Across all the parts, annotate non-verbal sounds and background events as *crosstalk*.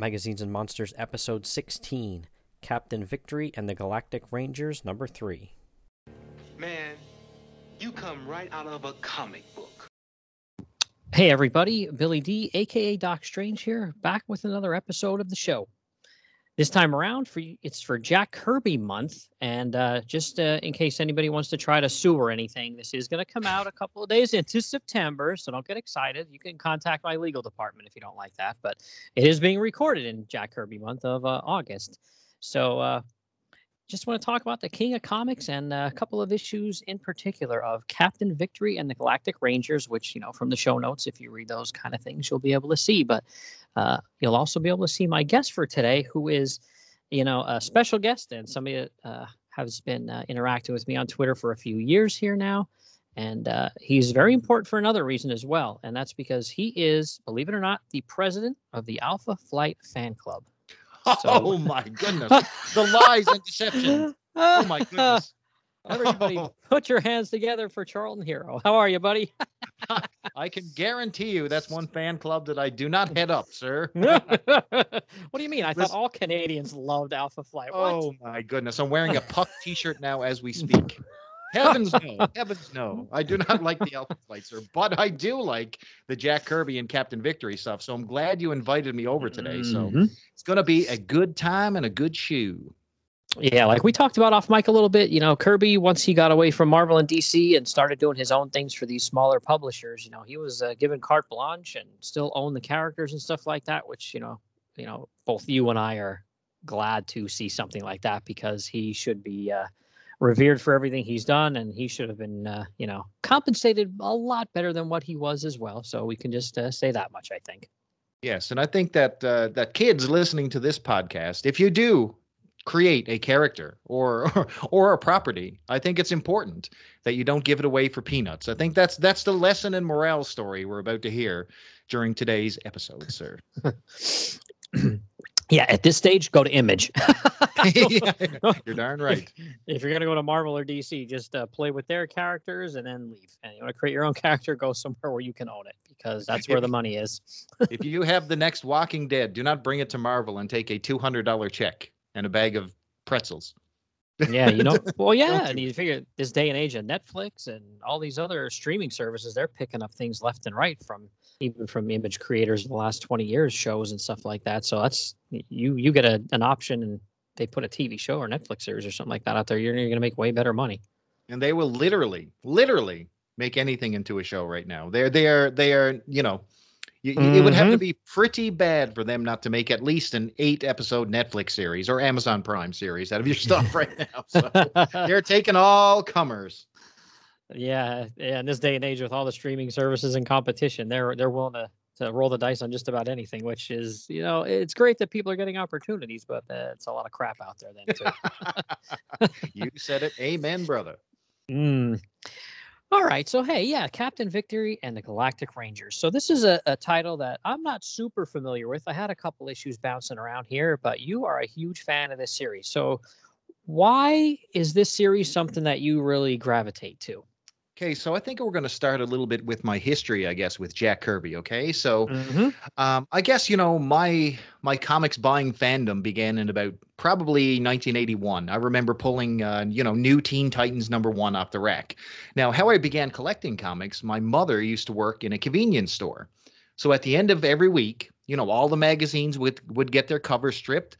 Magazines and Monsters, Episode 16 Captain Victory and the Galactic Rangers, Number 3. Man, you come right out of a comic book. Hey, everybody. Billy D, aka Doc Strange here, back with another episode of the show. This time around, for it's for Jack Kirby month, and uh, just uh, in case anybody wants to try to sue or anything, this is going to come out a couple of days into September, so don't get excited. You can contact my legal department if you don't like that, but it is being recorded in Jack Kirby month of uh, August. So uh, just want to talk about the King of Comics and a couple of issues in particular of Captain Victory and the Galactic Rangers, which, you know, from the show notes, if you read those kind of things, you'll be able to see. But uh, you'll also be able to see my guest for today, who is, you know, a special guest and somebody that uh, has been uh, interacting with me on Twitter for a few years here now. And uh, he's very important for another reason as well. And that's because he is, believe it or not, the president of the Alpha Flight Fan Club. So- oh my goodness. *laughs* the lies and deception. *laughs* Oh my goodness. Everybody, Oh, *laughs* put your hands together for Charlton Hero. How are you, buddy? *laughs* I can guarantee you that's one fan club that I do not head up, sir. *laughs* what do you mean? I This- thought all Canadians loved Alpha Flight. What? Oh my goodness. I'm wearing a puck t-shirt now as we speak. Heavens no. Heavens no. I do not like the Alpha Flight, sir, but I do like the Jack Kirby and Captain Victory stuff. So I'm glad you invited me over today. So Mhm. it's gonna be a good time and a good shoe. Yeah, like we talked about off mic a little bit, you know, Kirby, once he got away from Marvel and DC and started doing his own things for these smaller publishers, you know, he was uh, given carte blanche and still owned the characters and stuff like that, which, you know, you know, both you and I are glad to see something like that because he should be uh, revered for everything he's done and he should have been, uh, you know, compensated a lot better than what he was as well. So we can just uh, say that much, I think. Yes, and I think that uh, that kids listening to this podcast, if you do create a character or, or *laughs* or a property, I think it's important that you don't give it away for peanuts. I think that's that's the lesson and morale story we're about to hear during today's episode, *laughs* sir. yeah, at this stage, go to Image. *laughs* Yeah, You're darn right. if you're gonna go to Marvel or DC, just uh, play with their characters and then leave. And you want to create your own character, go somewhere where you can own it because that's where the money is. If you have the next Walking Dead, do not bring it to Marvel and take a two hundred dollar check and a bag of pretzels. Yeah, you know. *laughs* Well, yeah, and you figure this day and age of Netflix and all these other streaming services, they're picking up things left and right from even from image creators of the last 20 years, shows and stuff like that. So that's you you get a, an option and they put a TV show or Netflix series or something like that out there. You're, you're gonna make way better money. and they will literally, literally make anything into a show right now. They're they are they are you know, you, you- it would have to be pretty bad for them not to make at least an eight episode Netflix series or Amazon Prime series out of your stuff *laughs* right now. So they're taking all comers. Yeah, yeah. In this day and age, with all the streaming services and competition, they're they're willing to to roll the dice on just about anything. Which is, you know, it's great that people are getting opportunities, but uh, it's a lot of crap out there then too. *laughs* you said it, amen, brother. *laughs* Mm. All right, so hey, yeah, Captain Victory and the Galactic Rangers. So this is a, a title that I'm not super familiar with. I had a couple issues bouncing around here, but you are a huge fan of this series. So why is this series mm-hmm. something that you really gravitate to? Okay, so I think we're going to start a little bit with my history, I guess, with Jack Kirby. Okay, so Mm-hmm. Um, I guess you know my my comics buying fandom began in about probably 1981. I remember pulling uh, you know New Teen Titans number one off the rack. Now, how I began collecting comics, my mother used to work in a convenience store, so at the end of every week, you know, all the magazines would would get their covers stripped,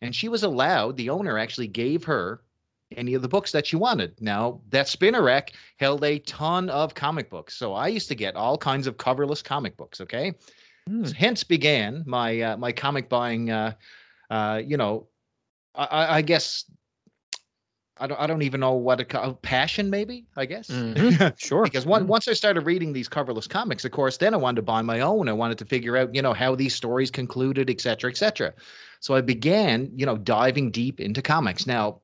and she was allowed. The owner actually gave her any of the books that she wanted. Now, that spinner rack held a ton of comic books, so I used to get all kinds of coverless comic books. Okay. Hmm. Hence began my uh, my comic buying. Uh, uh, you know, I- I, I guess I don't I don't even know what a co- passion maybe I guess. Mhm. *laughs* Sure. because one, Mm. once I started reading these coverless comics, of course, then I wanted to buy my own. I wanted to figure out, you know, how these stories concluded, et cetera, et cetera. So I began, you know, diving deep into comics. Now,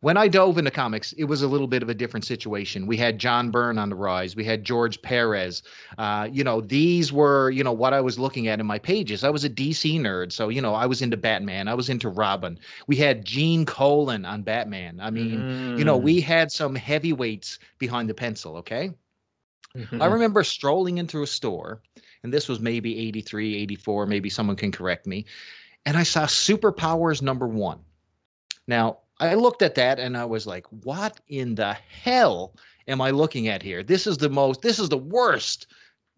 when I dove into comics, it was a little bit of a different situation. We had John Byrne on the rise. We had George Perez. Uh, you know, these were, you know, what I was looking at in my pages. I was a DC nerd, so you know, I was into Batman. I was into Robin. We had Gene Colan on Batman. I mean, you know, Mm. we had some heavyweights behind the pencil. Okay. I Mhm. remember strolling into a store, and this was maybe 83, 84, maybe someone can correct me. and I saw Superpowers number one. Now, I looked at that and I was like, what in the hell am I looking at here? This is the most, this is the worst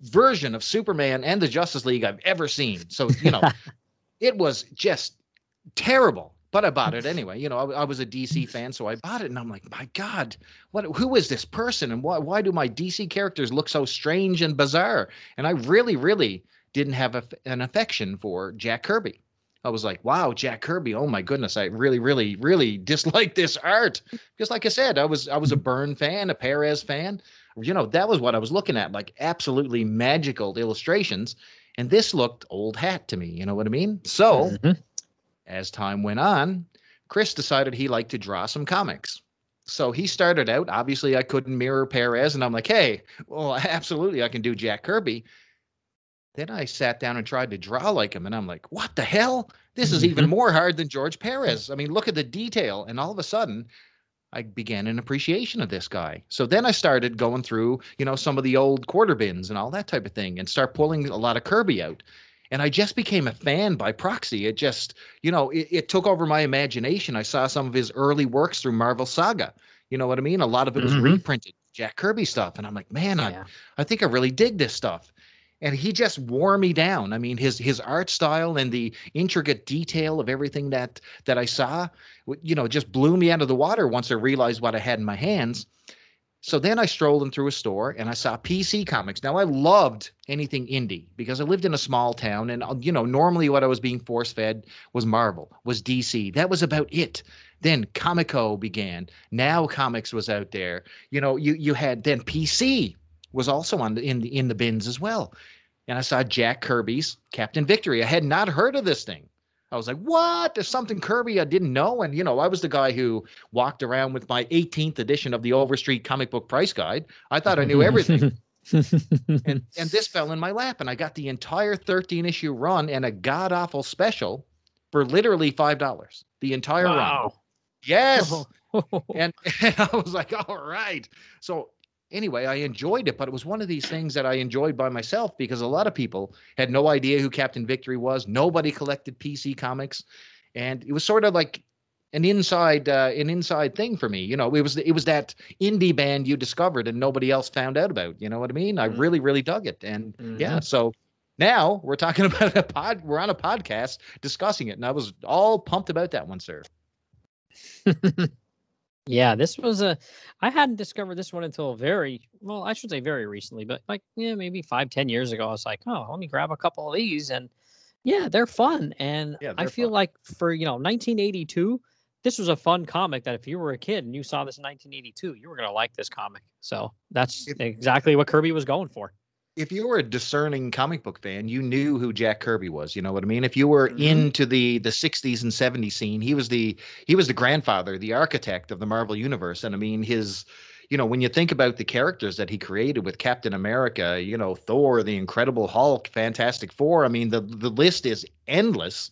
version of Superman and the Justice League I've ever seen. So, you know, *laughs* it was just terrible. But I bought it *laughs* anyway. You know, I, I, was a DC fan, so I bought it, and I'm like, my God, what? Who is this person, and why? Why do my DC characters look so strange and bizarre? And I really, really didn't have a, an affection for Jack Kirby. I was like, wow, Jack Kirby. Oh my goodness, I really, really, really *laughs* dislike this art because, like I said, I was I was a *laughs* Byrne fan, a Perez fan. You know, that was what I was looking at, like absolutely magical illustrations. And this looked old hat to me. You know what I mean? So, mm-hmm. as time went on, Chris decided he liked to draw some comics. So he started out. Obviously, I couldn't mirror Perez, and I'm like, hey, well, *laughs* absolutely, I can do Jack Kirby. Then I sat down and tried to draw like him, and I'm like, what the hell? This is even mm-hmm. more hard than George Perez. I mean, look at the detail. And all of a sudden, I began an appreciation of this guy. So then I started going through, you know, some of the old quarter bins and all that type of thing and start pulling a lot of Kirby out. And I just became a fan by proxy. It just, you know, it, it took over my imagination. I saw some of his early works through Marvel Saga. You know what I mean? A lot of it was mm-hmm. reprinted Jack Kirby stuff. And I'm like, man, yeah. I, I think I really dig this stuff and he just wore me down. I mean, his his art style and the intricate detail of everything that that I saw, you know, just blew me out of the water once I realized what I had in my hands. So then I strolled in through a store and I saw PC Comics. Now I loved anything indie because I lived in a small town and uh, you know normally what I was being force fed was Marvel, was DC. That was about it. Then Comico began. Now Comics was out there. You know, you you had then PC was also on the, in the in the bins as well. And I saw Jack Kirby's Captain Victory. I had not heard of this thing. I was like, what? There's something Kirby I didn't know. And, you know, I was the guy who walked around with my 18th edition of the Overstreet comic book price guide. I thought I knew everything. *laughs* and, and this fell in my lap. And I got the entire 13 issue run and a god awful special for literally $5. The entire wow. run. Yes. *laughs* and, *laughs* and I was like, all right. So anyway, I enjoyed it, but it was one of these things that I enjoyed by myself because a lot of people had no idea who Captain Victory was. Nobody collected PC comics, and it was sort of like an inside uh, an inside thing for me. You know, it was it was that indie band you discovered and nobody else found out about. You know what I mean? I mm-hmm. really really dug it, and mm-hmm. yeah, so. Now we're talking *laughs* about a pod. We're on a podcast discussing it, and I was all pumped about that one, sir. *laughs* Yeah, this was a. I hadn't discovered this one until very well. I should say very recently, but like yeah, maybe five, ten years ago. I was like, oh, let me grab a couple of these, and yeah, they're fun. And yeah, I feel fun. like for you know 1982, this was a fun comic that if you were a kid and you saw this in 1982, you were gonna like this comic. So that's exactly what Kirby was going for if you were a discerning comic book fan, you knew who Jack Kirby was. You know what I mean? If you were mm-hmm. into the the 60s and 70s scene, he was the he was the grandfather, the architect of the Marvel universe. And I mean, his you know, when you think about the characters that he created with Captain America, you know, Thor, the Incredible Hulk, Fantastic Four, I mean, the the list is endless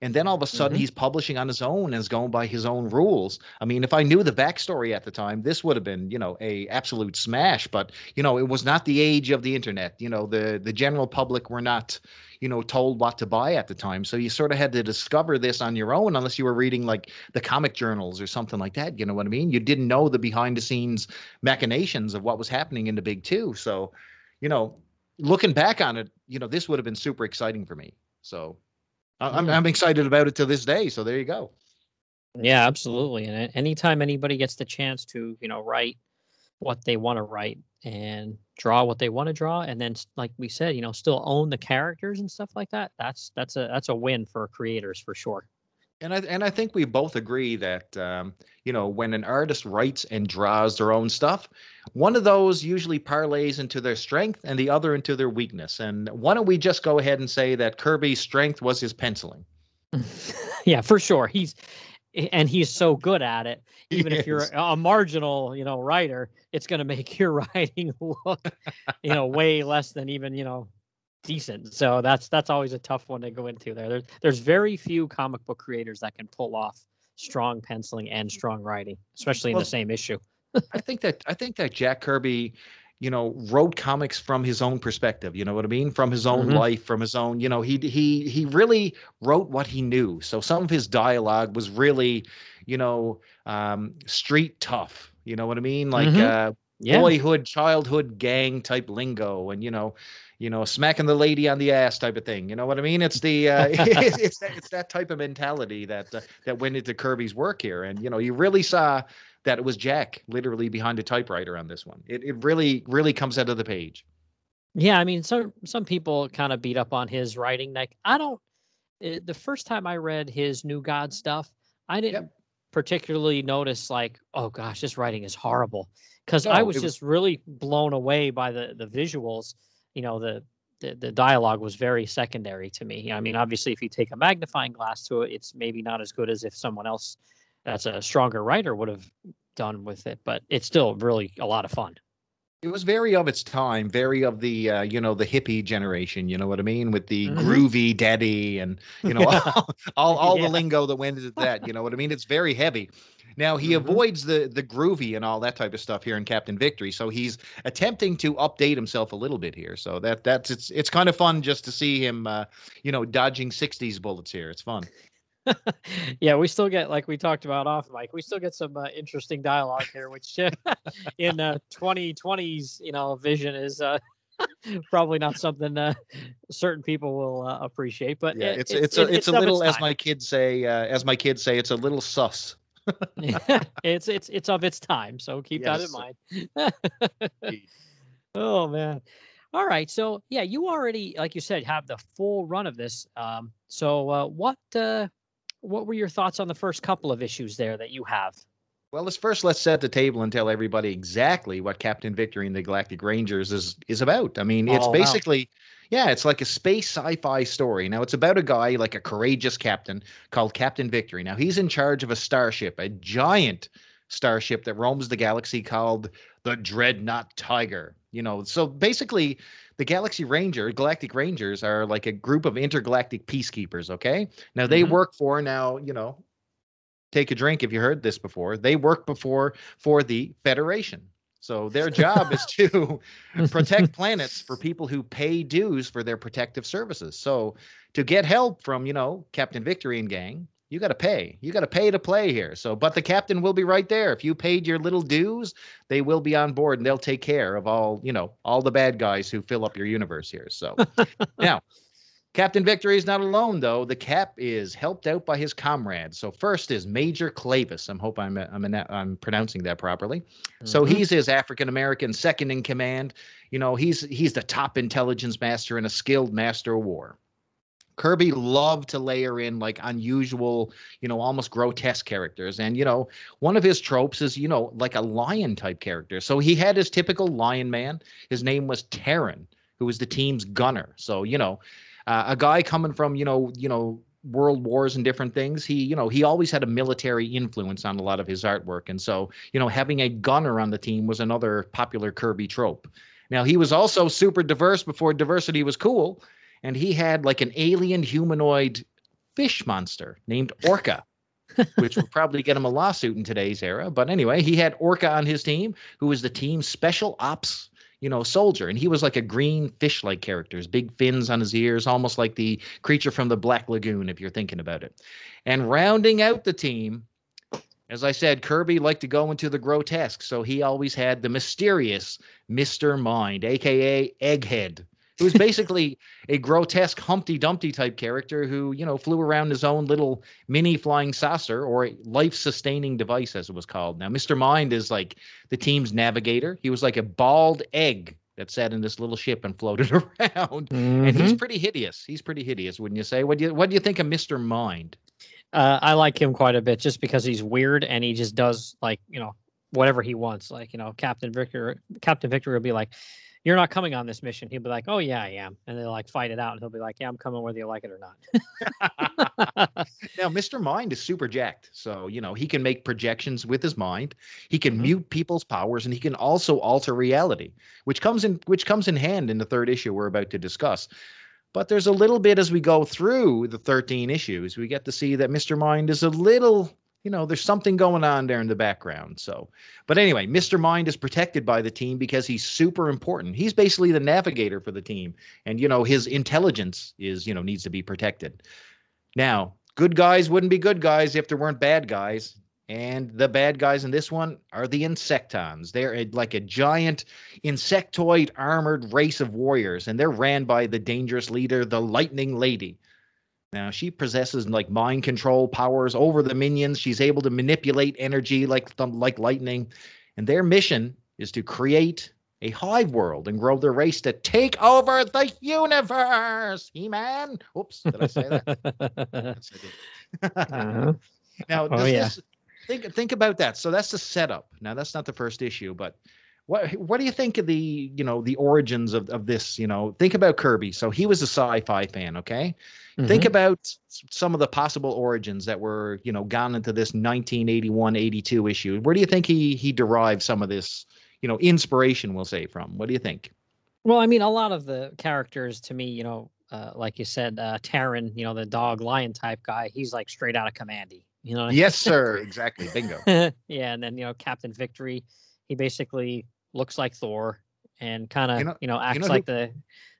and then all of a sudden mm-hmm. he's publishing on his own and is going by his own rules. I mean if i knew the backstory at the time this would have been you know a absolute smash. But you know it was not the age of the internet. You know the the general public were not you know told what to buy at the time. So you sort of had to discover this on your own unless you were reading like the comic journals or something like that you know what i mean? You didn't know the behind the scenes machinations of what was happening in the big two. So you know looking back on it you know this would have been super exciting for me. So I'm mm-hmm. I'm excited about it to this day. So there you go. Yeah, absolutely. And anytime anybody gets the chance to, you know, write what they want to write and draw what they want to draw, and then, like we said, you know, still own the characters and stuff like that. That's that's a that's a win for creators for sure and I and I think we both agree that um, you know when an artist writes and draws their own stuff, one of those usually parlays into their strength and the other into their weakness. And why don't we just go ahead and say that Kirby's strength was his penciling? *laughs* yeah, for sure. He's and he's so good at it. *laughs* Even if you're a marginal, you know, writer, it's going to make *laughs* your writing look, you know, way less than even you know decent. So that's that's always a tough one to go into there. There's there's very few comic book creators that can pull off strong penciling and strong writing, especially in well, the same issue. I think that I think that Jack Kirby you know, wrote comics from his own perspective. You know what I mean? From his own Mhm. life, from his own. You know, he he he really wrote what he knew. So some of his dialogue was really, you know, um, street tough. You know what I mean? Like Mhm. uh, Yeah. boyhood, childhood gang type lingo, and you know, you know, smacking the lady on the ass type of thing. You know what I mean? It's the uh, *laughs* *laughs* it's, it's that it's that type of mentality that uh, that went into Kirby's work here, and you know, you really saw that it was Jack literally behind a typewriter on this one. It it really really comes out of the page. Yeah, I mean, some some people kind of beat up on his writing. Like, I don't. eh, The first time I read his New God stuff, I didn't particularly notice like, oh gosh, this writing is horrible, because I was was- just really blown away by the the visuals. You know, the, the the dialogue was very secondary to me. I mean, mm-hmm. obviously, if you take a magnifying glass to it, it's maybe not as good as if someone else that's a stronger writer would have done with it, but it's still really a lot of fun. It was very of its time, very of the uh, you know the hippie generation. You know what I mean with the Mhm. groovy daddy and you know *laughs* Yeah. *laughs* all, all, all Yeah. the lingo that went into *laughs* that. You know what I mean? It's very heavy. Now he Mhm. avoids the the groovy and all that type of stuff here in Captain Victory. So he's attempting to update himself a little bit here. So that that's it's it's kind of fun just to see him uh, you know dodging '60s bullets here. It's fun. *laughs* yeah, we still get like we talked about off mic. We still get some uh, interesting dialogue here, which uh, *laughs* in uh, 2020's you know vision is uh, *laughs* probably not something uh, certain people will uh, appreciate. But Yeah, it- it's it's a, it- it's, a little as my kids say uh, as my kids say it's a little sus. it's it's it's of its time, so keep that in mind. Oh man. All right, so yeah, you already, like you said, have the full run of this. Um, so uh, what uh, what were your thoughts on the first couple of issues there that you have? Well, let's first let's set the table and tell everybody exactly what Captain Victory and the Galactic Rangers is is about. I mean, it's oh, All about. basically yeah, it's like a space sci-fi story. Now, it's about a guy like a courageous captain called Captain Victory. Now, he's in charge of a starship, a giant starship that roams the galaxy called the Dreadnought Tiger. You know, so basically the Galaxy Ranger, Galactic Rangers are like a group of intergalactic peacekeepers, okay? Now they Mhm. work for now, you know, take a drink if you heard this before. They work before for the Federation. So their *laughs* job is to *laughs* protect planets for people who pay dues for their protective services. So to get help from, you know, Captain Victory and gang, you got to pay. You got to pay to play here. So but the captain will be right there. If you paid your little dues, they will be on board and they'll take care of all, you know, all the bad guys who fill up your universe here. So *laughs* now Captain Victory is not alone, though. The Cap is helped out by his comrades. So first is Major Clavis. I'm hope I'm I'm, I'm pronouncing that properly. So Mhm. he's his African American second in command. You know, he's he's the top intelligence master and a skilled master of war. Kirby loved to layer in like unusual, you know, almost grotesque characters. And, you know, one of his tropes is, you know, like a lion type character. So he had his typical lion man. His name was Terran, who was the team's gunner. So, you know, uh, a guy coming from, you know, you know, world wars and different things he you know he always had a military influence on a lot of his artwork and so you know having a gunner on the team was another popular kirby trope now he was also super diverse before diversity was cool and he had like an alien humanoid fish monster named Orca, *laughs* which would probably get him a lawsuit in today's era. But anyway, he had Orca on his team, who was the team's special ops, you know, soldier, and he was like a green fish-like character, his big fins on his ears, almost like the creature from the Black Lagoon, if you're thinking about it. And rounding out the team. As I said, Kirby liked to go into the grotesque, so he always had the mysterious Mr. Mind, aka Egghead, who's basically a grotesque Humpty Dumpty type character who, you know, flew around his own little mini flying saucer or a life sustaining device, as it was called. Now, Mr. Mind is like the team's navigator. He was like a bald egg that sat in this little ship and floated *laughs* around. And he's Mhm. pretty hideous. He's pretty hideous, wouldn't you say? What do you what do you think of Mr. Mind? Uh, I like him quite a bit just because he's weird and he just does like you know whatever he wants. Like you know, Captain Victor, Captain Victor will be like, "You're not coming on this mission." He'll be like, "Oh yeah, I am," and they'll like fight it out, and he'll be like, "Yeah, I'm coming whether you like it or not." *laughs* Now, Mr. Mind is super jacked. So, you know, he can make projections with his mind. He can Mhm. mute people's powers and he can also alter reality, which comes in which comes in hand in the third issue we're about to discuss. But there's a little bit as we go through the 13 issues, we get to see that Mr. Mind is a little you know, there's something going on there in the background. So, but anyway, Mr. Mind is protected by the team because he's super important. He's basically the navigator for the team. And, you know, his intelligence is, you know, needs to be protected. Now, good guys wouldn't be good guys if there weren't bad guys. And the bad guys in this one are the Insectons. They're a, like a giant insectoid armored race of warriors, and they're ran by the dangerous leader, the Lightning Lady. Now, she possesses like mind control powers over the minions. She's able to manipulate energy like like lightning, and their mission is to create a hive world and grow their race to take over the universe. He-Man. Oops, did I say that? *laughs* yes, I uh-huh. *laughs* Now, Oh, yeah. this, think think about that. So that's the setup. Now, that's not the first issue, but what what do you think of the you know the origins of of this? You know, think about Kirby. So he was a sci-fi fan. Okay, think Mhm. about some of the possible origins that were you know gone into this 1981 82 issue where do you think he he derived some of this you know inspiration we'll say from what do you think Well, I mean, a lot of the characters to me, you know, uh, like you said, uh, Taryn, you know, the dog lion type guy, he's like straight out of Kamandi. You know, I yes sir *laughs* exactly bingo *laughs* yeah, and then you know Captain Victory, he basically looks like Thor and kind of You you know- know, acts know who- like the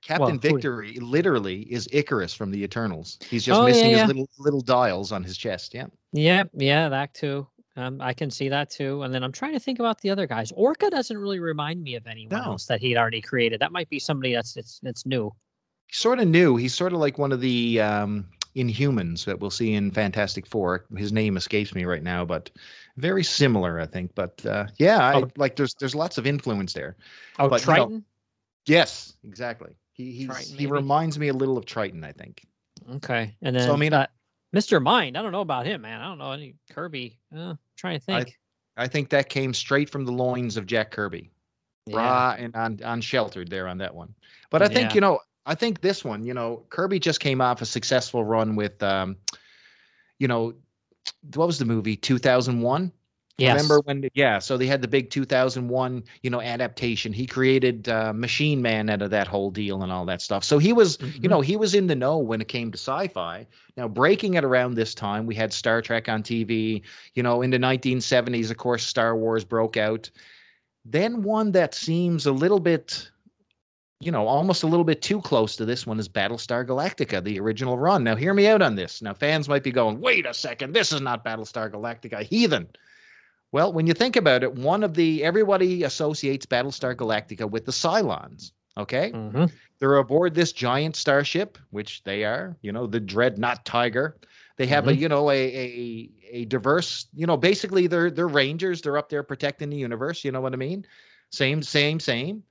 captain Well, who- victory literally is Ikaris from the eternals he's just Oh, yeah, missing yeah. his little little dials on his chest yeah yeah yeah that too. Um, I can see that too. And then I'm trying to think about the other guys. Orca doesn't really remind me of anyone No. else that he'd already created. That might be somebody that's it's it's new. he's sort of new he's sort of like one of the um inhumans that we'll see in fantastic four his name escapes me right now but very similar i think but uh yeah I, Oh. like there's there's lots of influence there Oh, But, you know, Triton. Yes, exactly. He he's, Triton, he reminds me a little of Triton, I think. Okay, and then So, I mean- uh, Mr. Mind. I don't know about him, man. I don't know any Kirby. Uh, trying to think. I think that came straight from the loins of Jack Kirby. yeah. Raw and on unsheltered there on that one. But I think Yeah. you know, I think this one, you know, Kirby just came off a successful run with, um, you know, what was the movie? Two thousand one. Yes. Remember when? Yeah, so they had the big 2001, you know, adaptation. He created uh, Machine Man out of that whole deal and all that stuff. So he was, you Mhm. know, he was in the know when it came to sci-fi. Now, breaking it around this time, we had Star Trek on TV. You know, in the 1970s, of course, Star Wars broke out. Then one that seems a little bit, you know, almost a little bit too close to this one is Battlestar Galactica, the original run. Now, hear me out on this. Now, fans might be going, "Wait a second, this is not Battlestar Galactica, heathen." Well, when you think about it, one of the everybody associates Battlestar Galactica with the Cylons. Okay, Mhm. they're aboard this giant starship, which they are. You know, the Dreadnought Tiger. They have a you know a a a diverse. You know, basically they're they're rangers. They're up there protecting the universe. You know what I mean? Same, same, same.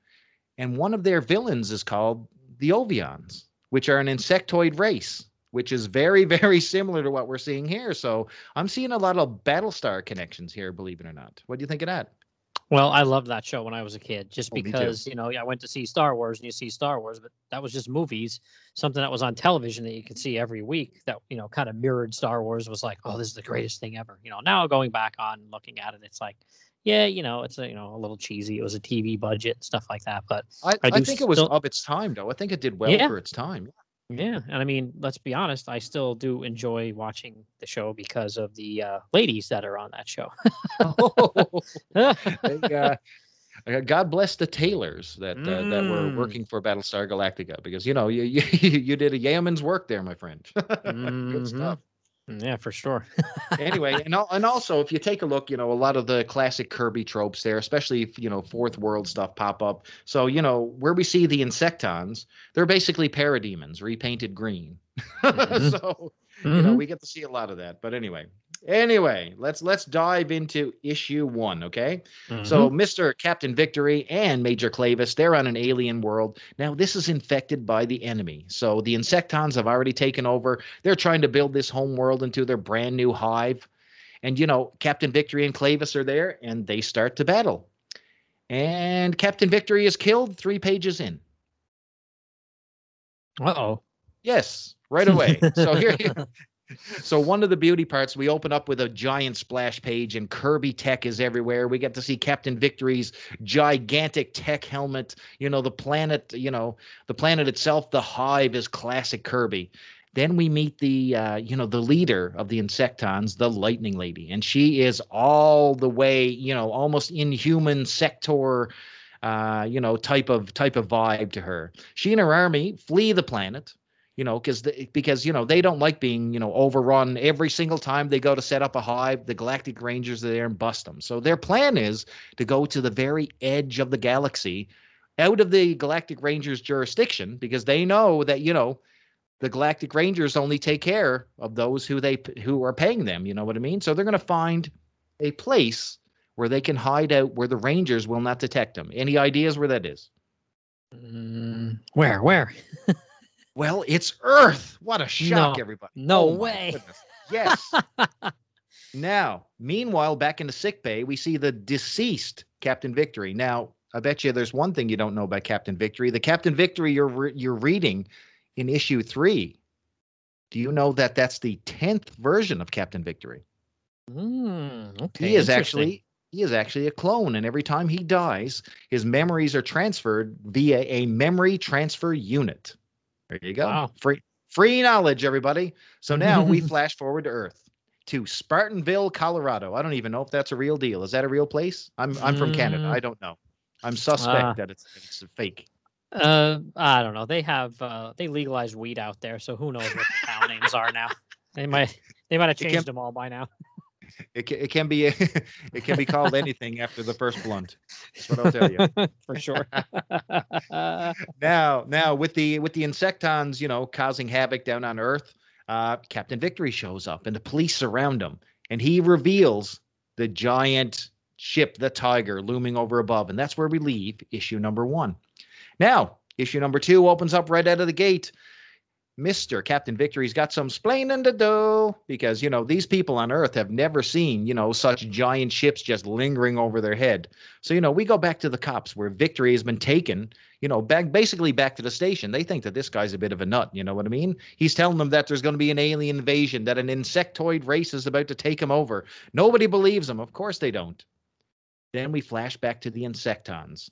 And one of their villains is called the Ovions, which are an insectoid race, which is very, *laughs* very similar to what we're seeing here. So I'm seeing a lot of Battlestar connections here, believe it or not. What do you think of that? Well, I loved that show when I was a kid, just Oh, because you know I went to see Star Wars and you see Star Wars, but that was just movies. Something that was on television that you could see every week that you know kind of mirrored Star Wars was like, oh, this is the greatest thing ever. You know, now going back on looking at it, it's like, yeah, you know, it's a, you know a little cheesy. It was a TV budget and stuff like that, but I, I I, think it was still- of its time, though. I think it did well Yeah. for its time. yeah, and I mean, let's be honest, I still do enjoy watching the show because of the uh, ladies that are on that show. *laughs* They, uh, *laughs* God bless the tailors that uh, that were Mm. working for Battlestar Galactica because you know you *laughs* you, you did a yeoman's work there, my friend. Good Mhm. stuff. Yeah, for sure. anyway, *laughs* and and also if you take a look, you know, a lot of the classic Kirby tropes there, especially if you know fourth world stuff pop up. So you know where we see the Insectons, they're basically parademons repainted green. *laughs* Mhm. so you know Mhm. we get to see a lot of that. But anyway, anyway, let's let's dive into issue one, okay? So Mr. Captain Victory and Major Clavis, they're on an alien world. Now this is infected by the enemy. So the Insectons have already taken over. They're trying to build this home world into their brand new hive. And you know, Captain Victory and Clavis are there and they start to battle. And Captain Victory is killed 3 pages in. uh oh. Yes, right away. *laughs* so here So one of the beauty parts, we open up with a giant splash page, and Kirby tech is everywhere. We get to see Captain Victory's gigantic tech helmet. You know, the planet. You know, the planet itself. The hive is classic Kirby. then we meet the uh, you know the leader of the insectons the lightning lady and she is all the way you know almost inhuman sector uh, you know type of type of vibe to her she and her army flee the planet you know because because you know they don't like being you know overrun every single time they go to set up a hive the galactic rangers are there and bust them so their plan is to go to the very edge of the galaxy out of the galactic rangers jurisdiction because they know that you know the galactic rangers only take care of those who they who are paying them you know what i mean so they're going to find a place where they can hide out where the rangers will not detect them any ideas where that is Mm, where? Where? *laughs* well it's earth. What a shock No. everybody. No Oh way. yes. *laughs* Now meanwhile back in the sick bay we see the deceased captain victory. Now i bet you there's one thing you don't know about captain victory. The captain victory you're re- you're reading in issue three do you know that that's the 10th version of captain victory? Mm, okay. he is actually he is actually a clone and every time he dies his memories are transferred via a memory transfer unit there you go Wow. free free knowledge everybody so now we *laughs* flash forward to earth to spartanville colorado i don't even know if that's a real deal is that a real place i'm i'm from canada Mm. i don't know i'm suspect Ah. that it's it's a fake Uh, I don't know. They have uh, they legalized weed out there, so who knows what the town names are now? They might they might have changed them all by now. It, ca- it can be *laughs* it can be called anything after the first blunt that's what i'll tell you *laughs* for sure. *laughs* now now with the with the insectons you know causing havoc down on earth uh captain victory shows up and the police surround him and he reveals the giant ship the tiger looming over above and that's where we leave issue number one now issue number two opens up right out of the gate Mr. Captain Victory's got some splaining to do because, you know, these people on Earth have never seen, you know, such giant ships just lingering over their head. So, you know, we go back to the cops where Victory has been taken, you know, back basically back to the station. They think that this guy's a bit of a nut, you know what I mean? He's telling them that there's going to be an alien invasion, that an insectoid race is about to take him over. Nobody believes him. Of course they don't. Then we flash back to the Insectons.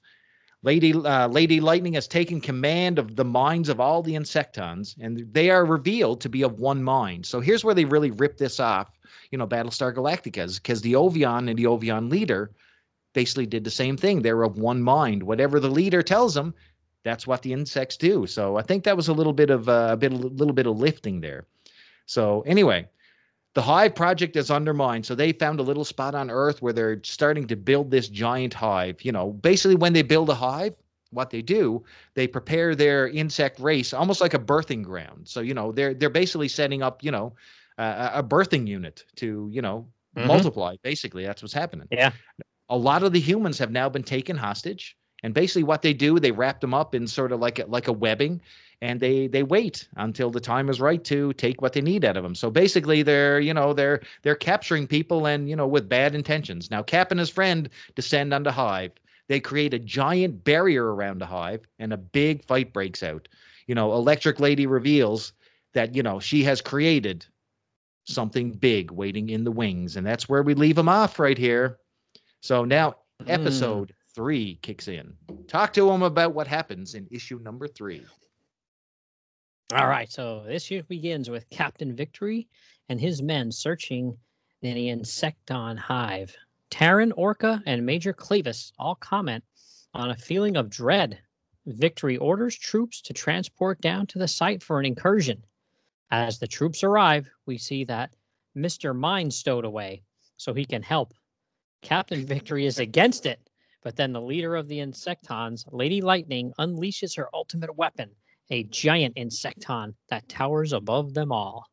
Lady uh, Lady Lightning has taken command of the minds of all the Insectons, and they are revealed to be of one mind. So here's where they really rip this off, you know, Battlestar Galactica's, because the Ovion and the Ovion leader basically did the same thing. They're of one mind. Whatever the leader tells them, that's what the insects do. So I think that was a little bit of uh, a bit, a little bit of lifting there. So anyway, the hive project is undermined so they found a little spot on earth where they're starting to build this giant hive you know basically when they build a hive what they do they prepare their insect race almost like a birthing ground so you know they're they're basically setting up you know uh, a birthing unit to you know Mhm. multiply basically that's what's happening Yeah. a lot of the humans have now been taken hostage and basically what they do they wrap them up in sort of like a, like a webbing and they they wait until the time is right to take what they need out of them so basically they're you know they're they're capturing people and you know with bad intentions now cap and his friend descend on the hive they create a giant barrier around the hive and a big fight breaks out you know electric lady reveals that you know she has created something big waiting in the wings and that's where we leave them off right here so now Mm. episode three kicks in. Talk to him about what happens in issue number three. All right, so this year begins with Captain Victory and his men searching the Insecton hive. Taryn, Orca, and Major Clavis all comment on a feeling of dread. Victory orders troops to transport down to the site for an incursion. As the troops arrive, we see that Mr. Mind stowed away so he can help. Captain Victory is against it, but then the leader of the Insectons, Lady Lightning, unleashes her ultimate weapon, a giant insecton that towers above them all.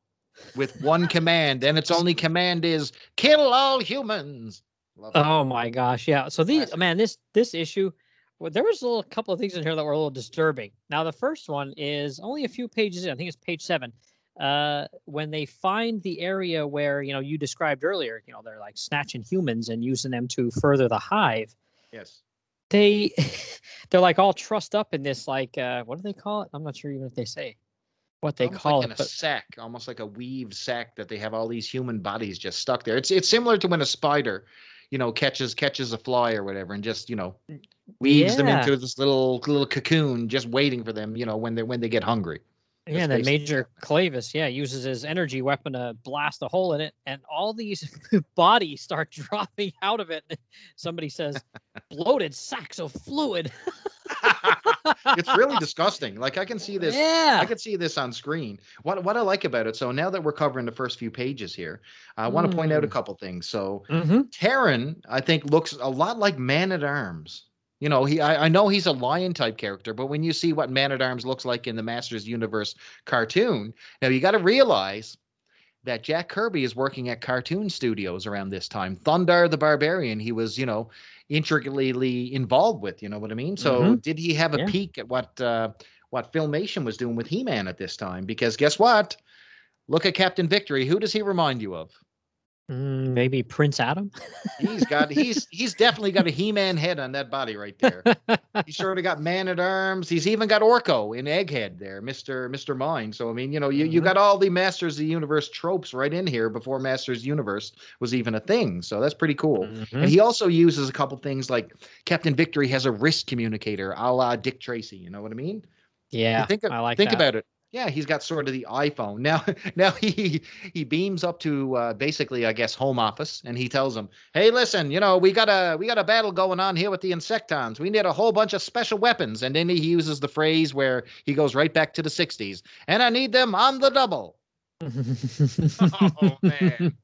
With one command, and its only command is kill all humans. Love. Oh my gosh, yeah. So these Classic. man, this this issue, well, there was a little couple of things in here that were a little disturbing. Now the first one is only a few pages in. I think it's page seven. Uh, when they find the area where you know you described earlier, you know they're like snatching humans and using them to further the hive. Yes. They *laughs* they're like all trussed up in this like uh, what do they call it? I'm not sure even if they say what they Almost call like it. in a but- sack, almost like a weaved sack that they have all these human bodies just stuck there. It's it's similar to when a spider, you know, catches catches a fly or whatever, and just you know weaves them into this little little cocoon, just waiting for them, you know, when they when they get hungry. Yeah, and then Major Clavis, yeah, uses his energy weapon to blast a hole in it, and all these *laughs* bodies start *laughs* dropping out of it. *laughs* Somebody says, "Bloated sacks of fluid." it's really disgusting. Like I can see this. Yeah, I can see this on screen. What what I like about it. So now that we're covering the first few pages here, I want to point out a Mm. couple things. So hmm Terran, I think, looks a lot like Man at Arms. You know, he I, I know he's a lion type character, but when you see what Man at Arms looks like in the Masters Universe cartoon, now you got to realize that Jack Kirby is working at cartoon studios around this time. Thundarr the Barbarian, he was, you know, intricately involved with. You know what I mean? So Mhm. did he have a Yeah. peek at what uh, what Filmation was doing with He Man at this time? Because guess what? Look at Captain Victory. Who does he remind you of? Mm, maybe Prince Adam. He's got he's he's definitely got a He-Man head on that body right there. He's *laughs* sort of got Man at Arms. He's even got Orko in Egghead there, Mister Mister Mind. So I mean, you know, you you Mhm. got all the Masters of the Universe tropes right in here before Masters Universe was even a thing. So that's pretty cool. Mhm. And he also uses a couple things like Captain Victory has a wrist communicator, a la Dick Tracy. You know what I mean? Yeah, think, I like think that. about it. Yeah, he's got sort of the iPhone *laughs* now. Now he he beams up to uh, basically, I guess, home office, and he tells them, "Hey, listen, you know, we got a we got a battle going on here with the Insectons. We need a whole bunch of special weapons." And then he uses the phrase where he goes right back to the '60s, and I need them on the double. *laughs* Oh, man.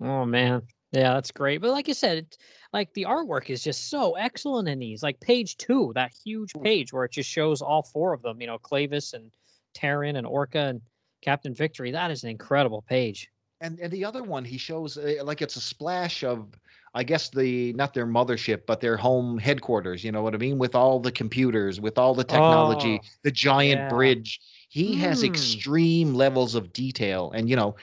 Oh man. Yeah, that's great. But like you said, it, like the artwork is just so excellent in these. Like page two, that huge page where it just shows all four of them, you know, Clavis and Terran and Orca and Captain Victory. That is an incredible page. And and the other one, he shows uh, like it's a splash of, I guess the not their mothership, but their home headquarters. You know what I mean? With all the computers, with all the technology, Oh, the giant yeah. bridge. He has Hmm. extreme levels of detail, and you know,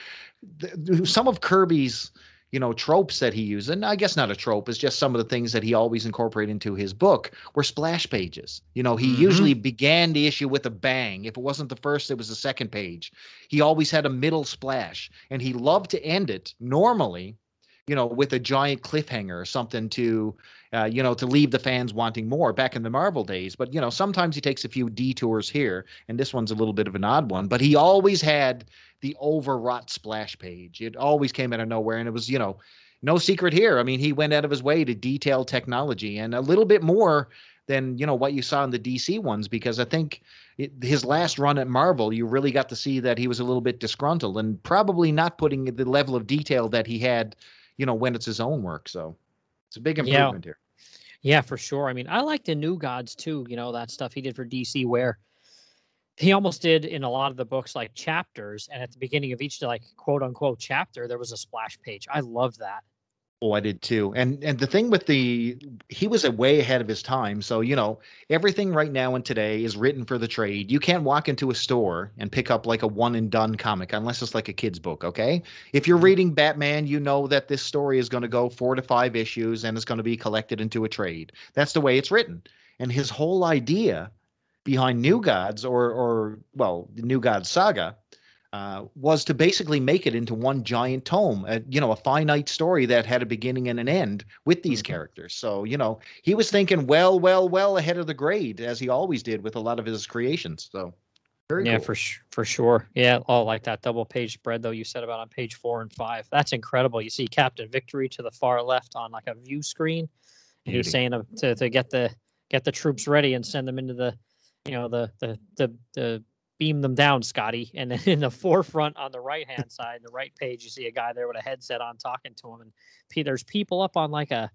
some of Kirby's you know tropes that he used, and I guess not a trope, is just some of the things that he always incorporated into his book were splash pages. You know, he Mhm. usually began the issue with a bang. If it wasn't the first, it was the second page. He always had a middle splash, and he loved to end it normally, you know, with a giant cliffhanger or something to, uh, you know, to leave the fans wanting more back in the Marvel days. But you know, sometimes he takes a few detours here, and this one's a little bit of an odd one. But he always had the overwrought splash page. It always came out of nowhere, and it was, you know, no secret here. I mean, he went out of his way to detail technology and a little bit more than you know what you saw in the DC ones because I think it, his last run at Marvel, you really got to see that he was a little bit disgruntled and probably not putting the level of detail that he had, you know, when it's his own work. So it's a big Yeah. improvement here. Yeah, for sure. I mean, I like the New Gods too. You know that stuff he did for DC, where he almost did in a lot of the books like chapters, and at the beginning of each like quote unquote chapter, there was a splash page. I love that. Oh, I did too. And and the thing with the he was a way ahead of his time. So, you know, everything right now and today is written for the trade. You can't walk into a store and pick up like a one and done comic unless it's like a kid's book, okay? If you're mm-hmm. reading Batman, you know that this story is going to go 4 to 5 issues and it's going to be collected into a trade. That's the way it's written. And his whole idea behind New mm-hmm. Gods or or well, the New Gods saga uh, was to basically make it into one giant tome, uh, you know, a finite story that had a beginning and an end with these Mhm. characters. So, you know, he was thinking well, well, well ahead of the grade, as he always did with a lot of his creations. So, very yeah, cool. for sh- for sure. Yeah, oh, like that double page spread though you said about on page four and five. That's incredible. You see Captain Victory to the far left on like a view screen. And he's saying to, to to get the get the troops ready and send them into the, you know, the the the the beam them down, Scotty. And then *laughs* in the forefront on the right hand side, the right page, you see a guy there with a headset on talking to him, and there's people up on like a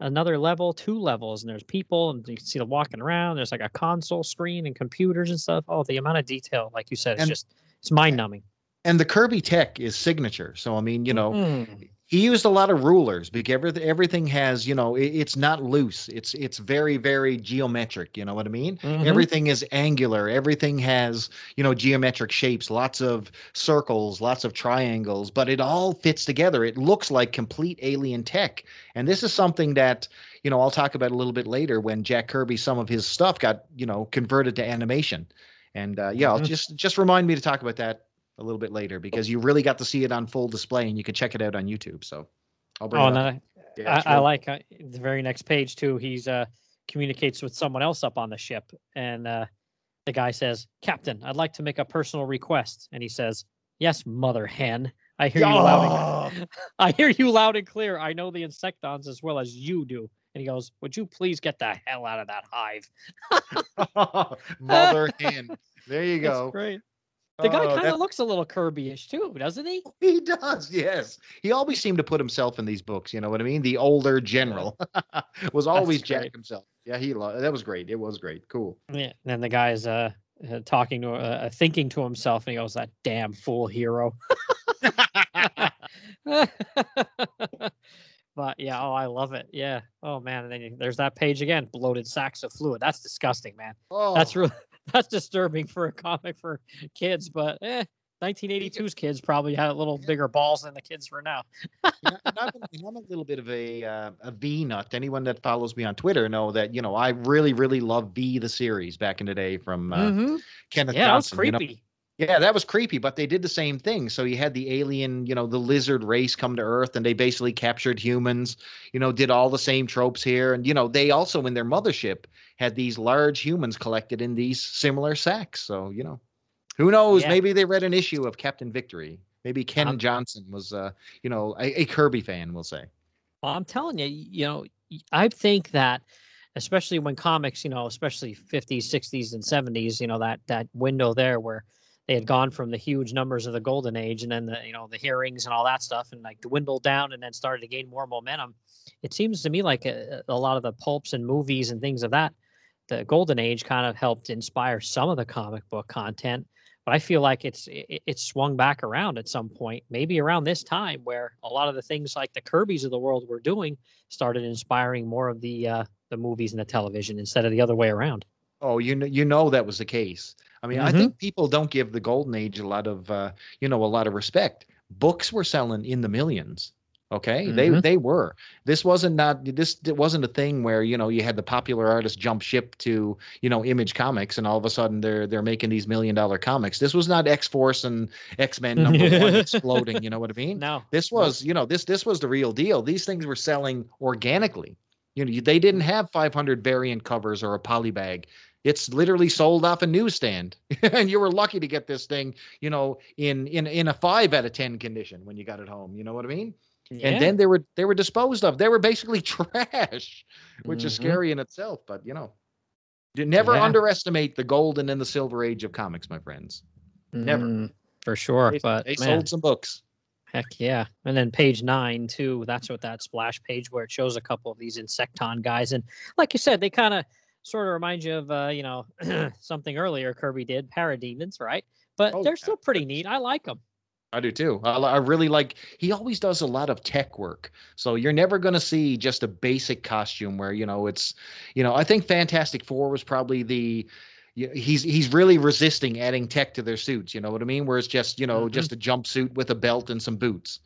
another level, two levels, and there's people, and you can see them walking around. There's like a console screen and computers and stuff. Oh, the amount of detail, like you said, it's And- just it's mind numbing. And the Kirby tech is signature. So, I mean, you know, Mm. He used a lot of rulers because everything, everything has, you know, it, it's not loose. It's it's very very geometric. You know what I mean? Mhm. Everything is angular. Everything has, you know, geometric shapes. Lots of circles, lots of triangles, but it all fits together. It looks like complete alien tech. And this is something that, you know, I'll talk about a little bit later when Jack Kirby, some of his stuff got, you know, converted to animation. And uh, yeah, I'll Mhm. just just remind me to talk about that a little bit later because you really got to see it on full display and you can check it out on YouTube. So I'll bring Oh, it no, up. Yeah, I, I like uh, the very next page too. He's uh communicates with someone else up on the ship, and uh the guy says, "Captain, I'd like to make a personal request." And he says, "Yes, mother hen. I hear you loud. And, *laughs* I hear you loud and clear. I know the insectons as well as you do." And he goes, "Would you please get the hell out of that hive?" *laughs* *laughs* Mother hen. There you That's go. great. The guy Oh, kind of looks a little Kirby-ish too, doesn't he? *laughs* He does, yes. He always seemed to put himself in these books. You know what I mean? The older general *laughs* was always Jack himself. Yeah, he. Lo- that was great. It was great. Cool. Yeah. And the guy's uh, uh talking to uh, uh, thinking to himself, and he goes, "That damn fool hero." *laughs* but yeah, oh, I love it. Yeah. Oh man, and then you, there's that page again, bloated sacks of fluid. That's disgusting, man. Oh, That's really *laughs* that's disturbing for a comic for kids, but eh. 1982's kids probably had a little bigger balls than the kids for now. you know, and *laughs* I'm, I'm a little bit of a uh, a V nut. Anyone that follows me on Twitter know that you know I really really love V the series back in the day from uh, Mhm. Kenneth Yeah, that was Johnson. you know? Yeah, that was creepy, but they did the same thing. So you had the alien, you know, the lizard race come to Earth and they basically captured humans, you know, did all the same tropes here. And, you know, they also in their mothership had these large humans collected in these similar sacks. So, you know, who knows? Yeah. Maybe they read an issue of Captain Victory. Maybe Ken Um, Johnson was, uh, you know, a, a Kirby fan, we'll say. Well, I'm telling you, you know, I think that especially when comics, you know, especially 50s, 60s, and 70s, you know, that that window there where they had gone from the huge numbers of the golden age and then the you know the hearings and all that stuff and like dwindled down and then started to gain more momentum. It seems to me like a, a lot of the pulps and movies and things of that, the golden age kind of helped inspire some of the comic book content. But I feel like it's it, swung back around at some point, maybe around this time, where a lot of the things like the Kirby's of the world were doing started inspiring more of the uh, the movies and the television instead of the other way around. Oh, you know, you know that was the case. I mean, I Mhm. think people don't give the golden age a lot of, uh, you know, a lot of respect. Books were selling in the millions. Okay, they Mhm. they were. This wasn't not this it wasn't a thing where you know you had the popular artist jump ship to you know Image Comics and all of a sudden they're they're making these million dollar comics. This was not X Force and X Men *laughs* number one exploding. You know what I mean? No, This was, you know, this this was the real deal. These things were selling organically. You know, they didn't have 500 variant covers or a poly bag. It's literally sold off a newsstand, *laughs* and you were lucky to get this thing, you know, in in in a five out of ten condition when you got it home. You know what I mean? Yeah. And then they were they were disposed of. They were basically *laughs* trash, which is Mhm. scary in itself. But you know, you never Yeah. underestimate the golden and the silver age of comics, my friends. never. Mm, for sure. They, but they man, sold some books. Heck yeah. And then page nine, too. That's what that splash page where it shows a couple of these Insecton guys. And like you said, they kind of sort of remind you of, uh, you know, *clears throat* something earlier Kirby did, Parademons, right? But Oh, they're yeah. still pretty neat. I like them. I do too. I, I really like. He always does a lot of tech work, so you're never going to see just a basic costume where you know it's, you know. I think Fantastic Four was probably the. He's he's really resisting adding tech to their suits. You know what I mean? Where it's just you know Mhm. just a jumpsuit with a belt and some boots,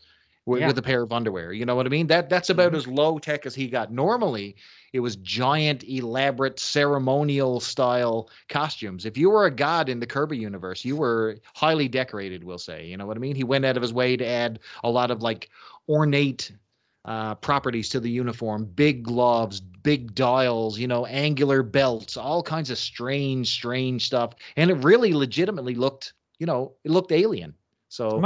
with, Yeah. with a pair of underwear. You know what I mean? That that's about Mhm. as low tech as he got. Normally, it was giant, elaborate, ceremonial style costumes. If you were a god in the Kirby universe, you were highly decorated, we'll say. You know what I mean? He went out of his way to add a lot of like ornate uh, properties to the uniform big gloves, big dials, you know, angular belts, all kinds of strange, strange stuff. And it really legitimately looked, you know, it looked alien. So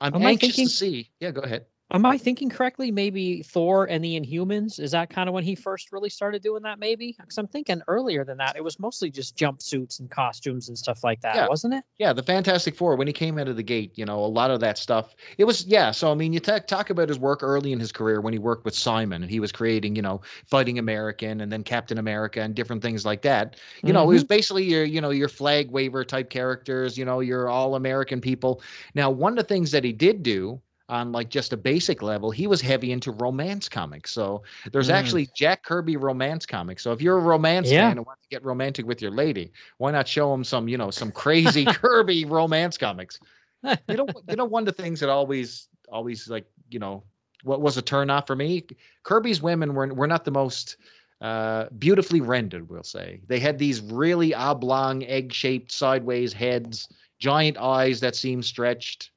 I'm I anxious thinking- to see. Yeah, go ahead. Am I thinking correctly? Maybe Thor and the Inhumans? Is that kind of when he first really started doing that, maybe? Because I'm thinking earlier than that, it was mostly just jumpsuits and costumes and stuff like that, Yeah. wasn't it? Yeah, the Fantastic Four, when he came out of the gate, you know, a lot of that stuff. It was, yeah. So, I mean, you ta- talk about his work early in his career when he worked with Simon and he was creating, you know, Fighting American and then Captain America and different things like that. You know, it was mm-hmm. basically your, you know, your flag waver type characters, you know, your all American people. Now, one of the things that he did do on like just a basic level, he was heavy into romance comics. So there's Mm. actually Jack Kirby romance comics. So if you're a romance Yeah. fan and want to get romantic with your lady, why not show him some, you know, some crazy *laughs* Kirby romance comics? *laughs* You know, you know, one of the things that always, always like, you know, what was a turn off for me? Kirby's women were were not the most uh, beautifully rendered. We'll say they had these really oblong, egg-shaped, sideways heads, giant eyes that seemed stretched.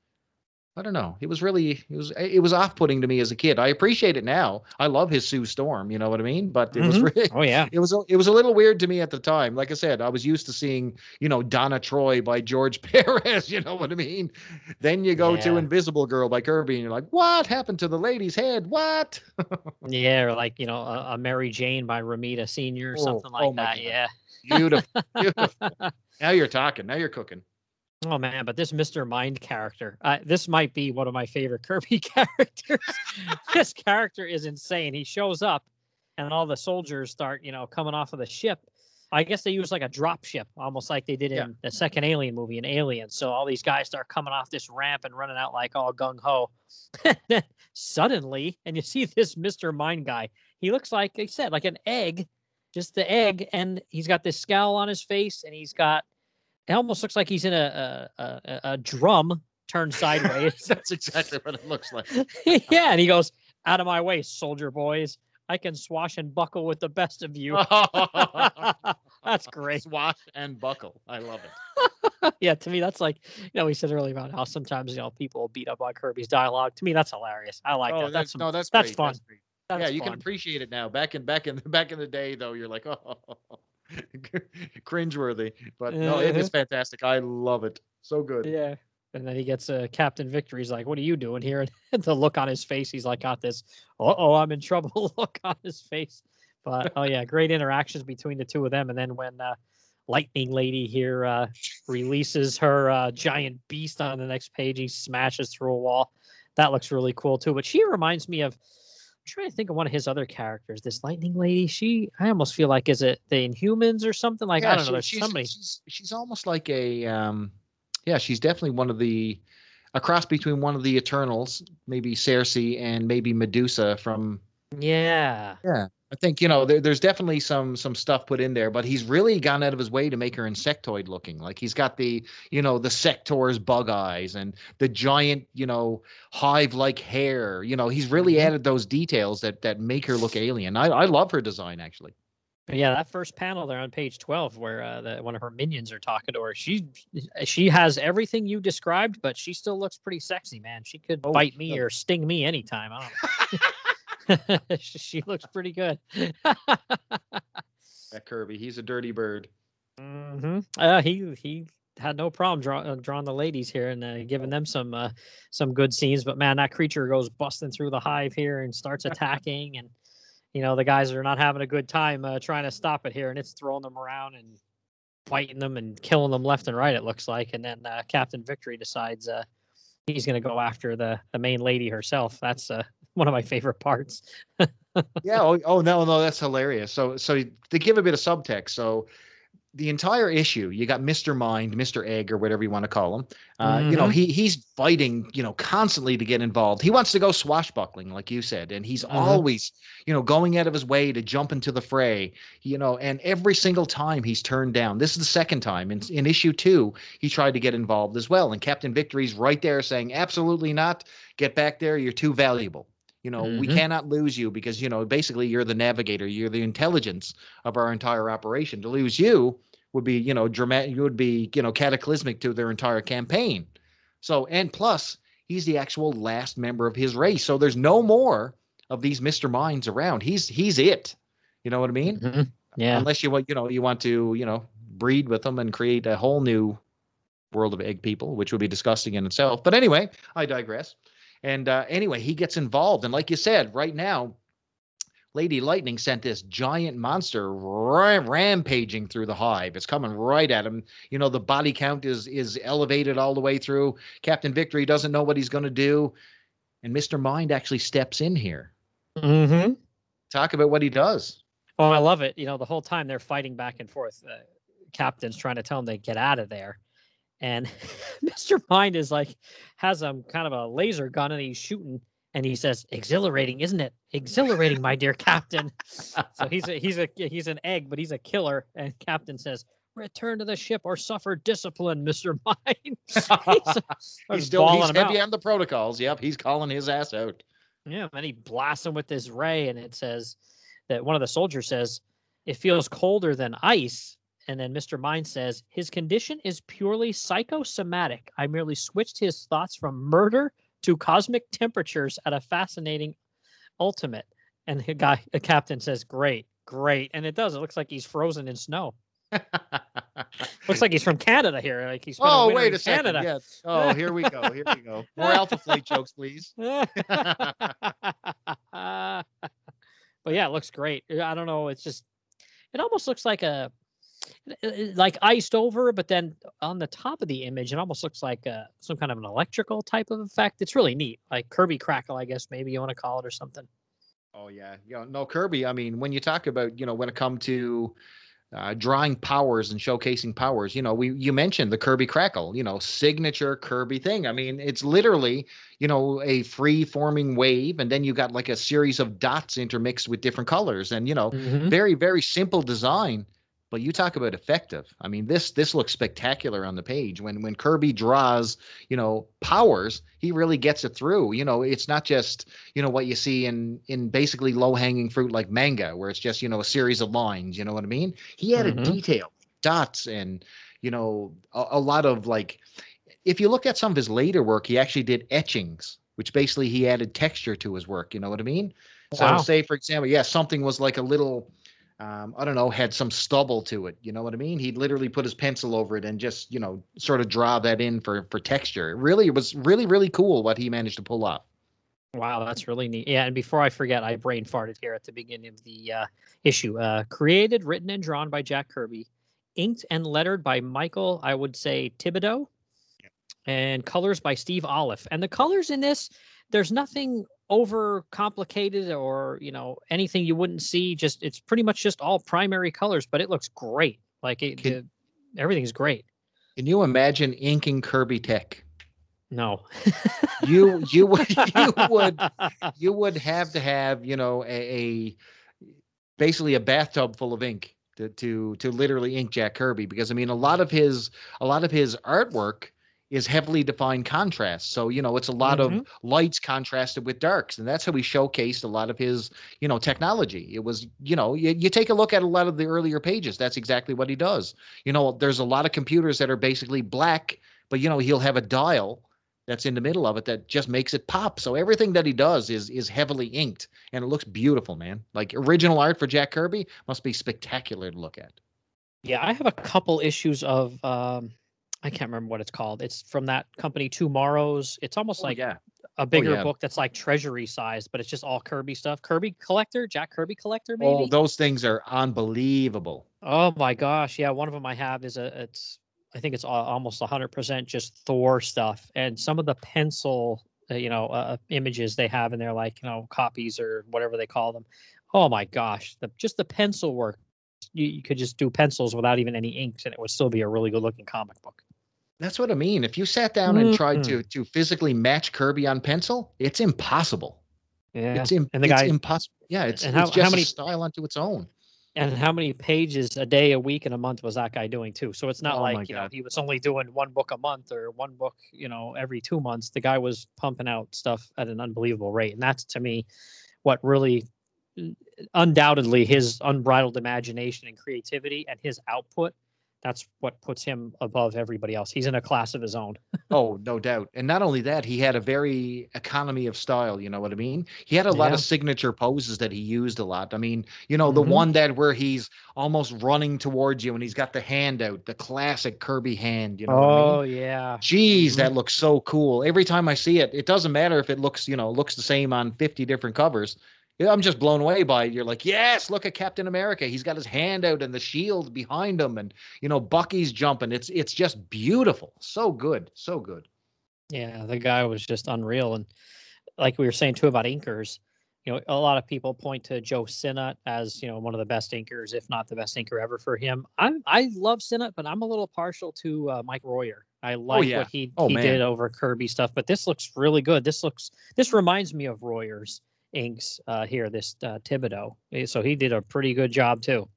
I don't know. It was really it was it was off putting to me as a kid. I appreciate it now. I love his Sue Storm. You know what I mean? But it was Mhm. really Oh yeah. *laughs* it was a- it was a little weird to me at the time. Like I said, I was used to seeing you know Donna Troy by George *laughs* Perez. You know what I mean? Then you go to Invisible Girl by Kirby, and you're like, what happened to the lady's head? What? *laughs* Yeah, or like you know, a, a Mary Jane by Romita Senior or Oh, something like oh that. God. Yeah. Beautiful, beautiful. Now you're talking. Now you're cooking. Oh man, but this Mr. Mind character, uh, this might be one of my favorite *laughs* Kirby characters. *laughs* this character is insane. He shows up, and all the soldiers start, you know, coming off of the ship. I guess they use like a drop ship, almost like they did in Yeah. the second Alien movie in Alien. So all these guys start coming off this ramp and running out like all gung ho. *laughs* Then Suddenly, and you see this Mr. Mind guy. He looks like I said, like an egg, just the egg, and he's got this scowl on his face, and he's got it almost looks like he's in a a, a, a drum turned sideways. *laughs* That's exactly what it looks like. *laughs* yeah, and he goes, "Out of my way, soldier boys! I can swash and buckle with the best of you." *laughs* that's great. Swash and buckle. I love it. yeah, to me, that's like you know we said earlier about how sometimes you know people beat up on Kirby's dialogue. To me, that's hilarious. I like oh, that. That's no, that's that's great. fun. That's that's yeah, you can appreciate it now. Back in back in back in the day, though, you're like, oh, *laughs* cringeworthy. But no, it is fantastic. I love it. So good. Yeah. And then he gets uh, Captain Victory. He's like, "What are you doing here?" *laughs* And the look on his face, he's like, "Got this. Uh oh, I'm in trouble." *laughs* look on his face. But oh yeah, great interactions between the two of them. And then when uh, Lightning Lady here uh, releases her uh, giant beast on the next page, he smashes through a wall. That looks really cool too. But she reminds me of. I'm trying to think of one of his other characters. This Lightning Lady. She, I almost feel like is it the Inhumans or something like I don't know. There's she's, somebody. she's she's almost like a um yeah, she's definitely one of the a cross between one of the Eternals, maybe Sersi and maybe Medusa from Yeah. Yeah. I think you know there, there's definitely some some stuff put in there, but he's really gone out of his way to make her insectoid looking. Like he's got the you know the sector's bug eyes and the giant you know hive like hair. You know he's really Mhm. added those details that that make her look alien. I I love her design actually. But yeah, that first panel there on page twelve, where uh, the, one of her minions are talking to her, she she has everything you described, but she still looks pretty sexy, man. She could Oh, bite me yeah. or sting me anytime. I don't know. *laughs* *laughs* she looks pretty good. That Kirby, he's a dirty bird. hmm Uh, he he had no problem draw, uh, drawing the ladies here and uh, giving them some uh, some good scenes. But man, that creature goes busting through the hive here and starts *laughs* attacking, and you know the guys are not having a good time uh, trying to stop it here, and it's throwing them around and biting them and killing them left and right. It looks like, and then uh, Captain Victory decides uh, he's going to go after the the main lady herself. That's uh, *laughs* one of my favorite parts. *laughs* yeah. Oh, oh no, no, that's hilarious. So, so to give a bit of subtext, so the entire issue, you got Mister Mind, Mister Egg, or whatever you want to call him. Uh, You know, Mhm. he he's fighting, you know, constantly to get involved. He wants to go swashbuckling, like you said, and he's Mhm. always, you know, going out of his way to jump into the fray. You know, and every single time he's turned down. This is the second time in in issue two he tried to get involved as well, and Captain Victory's right there saying, "Absolutely not. Get back there. You're too valuable." You know, we Mhm. cannot lose you because, you know, basically you're the navigator, you're the intelligence of our entire operation. To lose you would be, you know, dramatic, you would be, you know, cataclysmic to their entire campaign. So, and plus, he's the actual last member of his race. So there's no more of these Mr. Minds around. He's he's it. You know what I mean? Mhm. Yeah. Unless you want, you know, you want to, you know, breed with them and create a whole new world of egg people, which would be disgusting in itself. But anyway, I digress. And uh, anyway, he gets involved, and like you said, right now, Lady Lightning sent this giant monster ram- rampaging through the hive. It's coming right at him. You know, the body count is is elevated all the way through. Captain Victory doesn't know what he's going to do, and Mister Mind actually steps in here. Mm-hmm. Talk about what he does. Oh, I love it. You know, the whole time they're fighting back and forth. Uh, captain's trying to tell him to get out of there, and *laughs* Mr. Mind is like has um kind of a laser gun and he's shooting, and he says, "Exhilarating, isn't it? Exhilarating, my dear captain." so he's a he's a he's an egg, but he's a killer. And Captain says, "Return to the ship or suffer discipline, Mr. Mind." *laughs* *laughs* he's, he's still he's heavy out. on the protocols. Yep, he's calling his ass out. Yeah, and he blasts him with this ray, and it says that one of the soldiers says it feels colder than ice. And then Mr. Mind says his condition is purely psychosomatic. I merely switched his thoughts from murder to cosmic temperatures at a fascinating ultimate. And the guy, the captain says, "Great, great," and it does. It looks like he's frozen in snow. *laughs* Looks like he's from Canada here. Like he's oh, winter wait a second. Canada. Yes. *laughs* Oh, here we go. Here we go. More Alpha Flight jokes, please. *laughs* but yeah, it looks great. I don't know. It's just, it almost looks like a, like iced over, but then on the top of the image, it almost looks like a, some kind of an electrical type of effect. It's really neat, like Kirby Crackle, I guess maybe you want to call it or something. Oh yeah, you know, no Kirby. I mean, when you talk about, you know, when it come to uh, drawing powers and showcasing powers, you know, we you mentioned the Kirby Crackle, you know, signature Kirby thing. I mean, it's literally, you know, a free forming wave, and then you got like a series of dots intermixed with different colors, and you know, Mhm. very very simple design. But you talk about effective. I mean, this this looks spectacular on the page. When when Kirby draws, you know, powers, he really gets it through. You know, it's not just you know what you see in in basically low hanging fruit like manga, where it's just you know a series of lines. You know what I mean? He added Mhm. detail, dots, and you know a, a lot of like. If you look at some of his later work, he actually did etchings, which basically he added texture to his work. You know what I mean? So Wow. say for example, yeah, something was like a little um, I don't know, had some stubble to it. You know what I mean? He'd literally put his pencil over it and just, you know, sort of draw that in for for texture. It really it was really, really cool what he managed to pull off. Wow, that's really neat. Yeah, and before I forget, I brain farted here at the beginning of the uh, issue. Uh, created, written, and drawn by Jack Kirby, inked and lettered by Michael, I would say Thibodeaux, and colors by Steve Oliff. And the colors in this, there's nothing over complicated or you know anything you wouldn't see. Just it's pretty much just all primary colors, but it looks great. Like it, Can- the- everything's great. Can you imagine inking Kirby Tech? No, You you would *laughs* *laughs* you would you would have to have, you know, a, a basically a bathtub full of ink to, to to literally ink Jack Kirby because I mean a lot of his a lot of his artwork is heavily defined contrast. So, you know, it's a lot Mhm. of lights contrasted with darks. And that's how he showcased a lot of his, you know, technology. It was, you know, you, you take a look at a lot of the earlier pages. That's exactly what he does. You know, there's a lot of computers that are basically black, but you know, he'll have a dial that's in the middle of it that just makes it pop. So everything that he does is is heavily inked and it looks beautiful, man. Like original art for Jack Kirby must be spectacular to look at. Yeah, I have a couple issues of um I can't remember what it's called. It's from that company TwoMorrows. It's almost like yeah. a bigger yeah. book that's like treasury size, but it's just all Kirby stuff. Kirby collector, Jack Kirby collector, maybe. Oh, those things are unbelievable. Oh my gosh, yeah. One of them I have is a it's I think it's al- almost hundred percent just Thor stuff, and some of the pencil, uh, you know, uh, images they have in there, like you know, copies or whatever they call them. Oh my gosh, the just the pencil work. You, you could just do pencils without even any inks, and it would still be a really good looking comic book. That's what I mean. If you sat down and tried to mm-hmm. to physically match Kirby on pencil, it's impossible. Yeah, It's im- and the it's impossible. Yeah, it's, and it's how- how many- a style unto its own. and how many pages a day, a week, and a month was that guy doing too? So it's not Oh like you know he was only doing one book a month or one book, you know, every two months. The guy was pumping out stuff at an unbelievable rate, and that's to me what really, uh, undoubtedly, his unbridled imagination and creativity and his output. That's what puts him above everybody else. He's in a class of his own. *laughs* Oh, no doubt. And not only that, he had a very economy of style. You know what I mean? He had a lot of signature poses that he used a lot. I mean, you know, the Mhm. one that where he's almost running towards you and he's got the hand out, the classic Kirby hand. You know what I mean? Oh yeah. Jeez, that looks so cool. Every time I see it, it doesn't matter if it looks, you know, looks the same on 50 different covers. I'm just blown away by it. You're like, yes, look at Captain America. He's got his hand out and the shield behind him, and you know, Bucky's jumping. It's it's just beautiful. So good. So good. Yeah, the guy was just unreal. And like we were saying too about inkers, you know, a lot of people point to Joe Sinnott as, you know, one of the best inkers, if not the best inker ever for him. I'm I love Sinnott, but I'm a little partial to uh, Mike Royer. I like yeah. what he Oh, he man. did over Kirby stuff, but this looks really good. This looks this reminds me of Royer's inks uh, here, this uh, Thibodeaux. Eh, So he did a pretty good job too.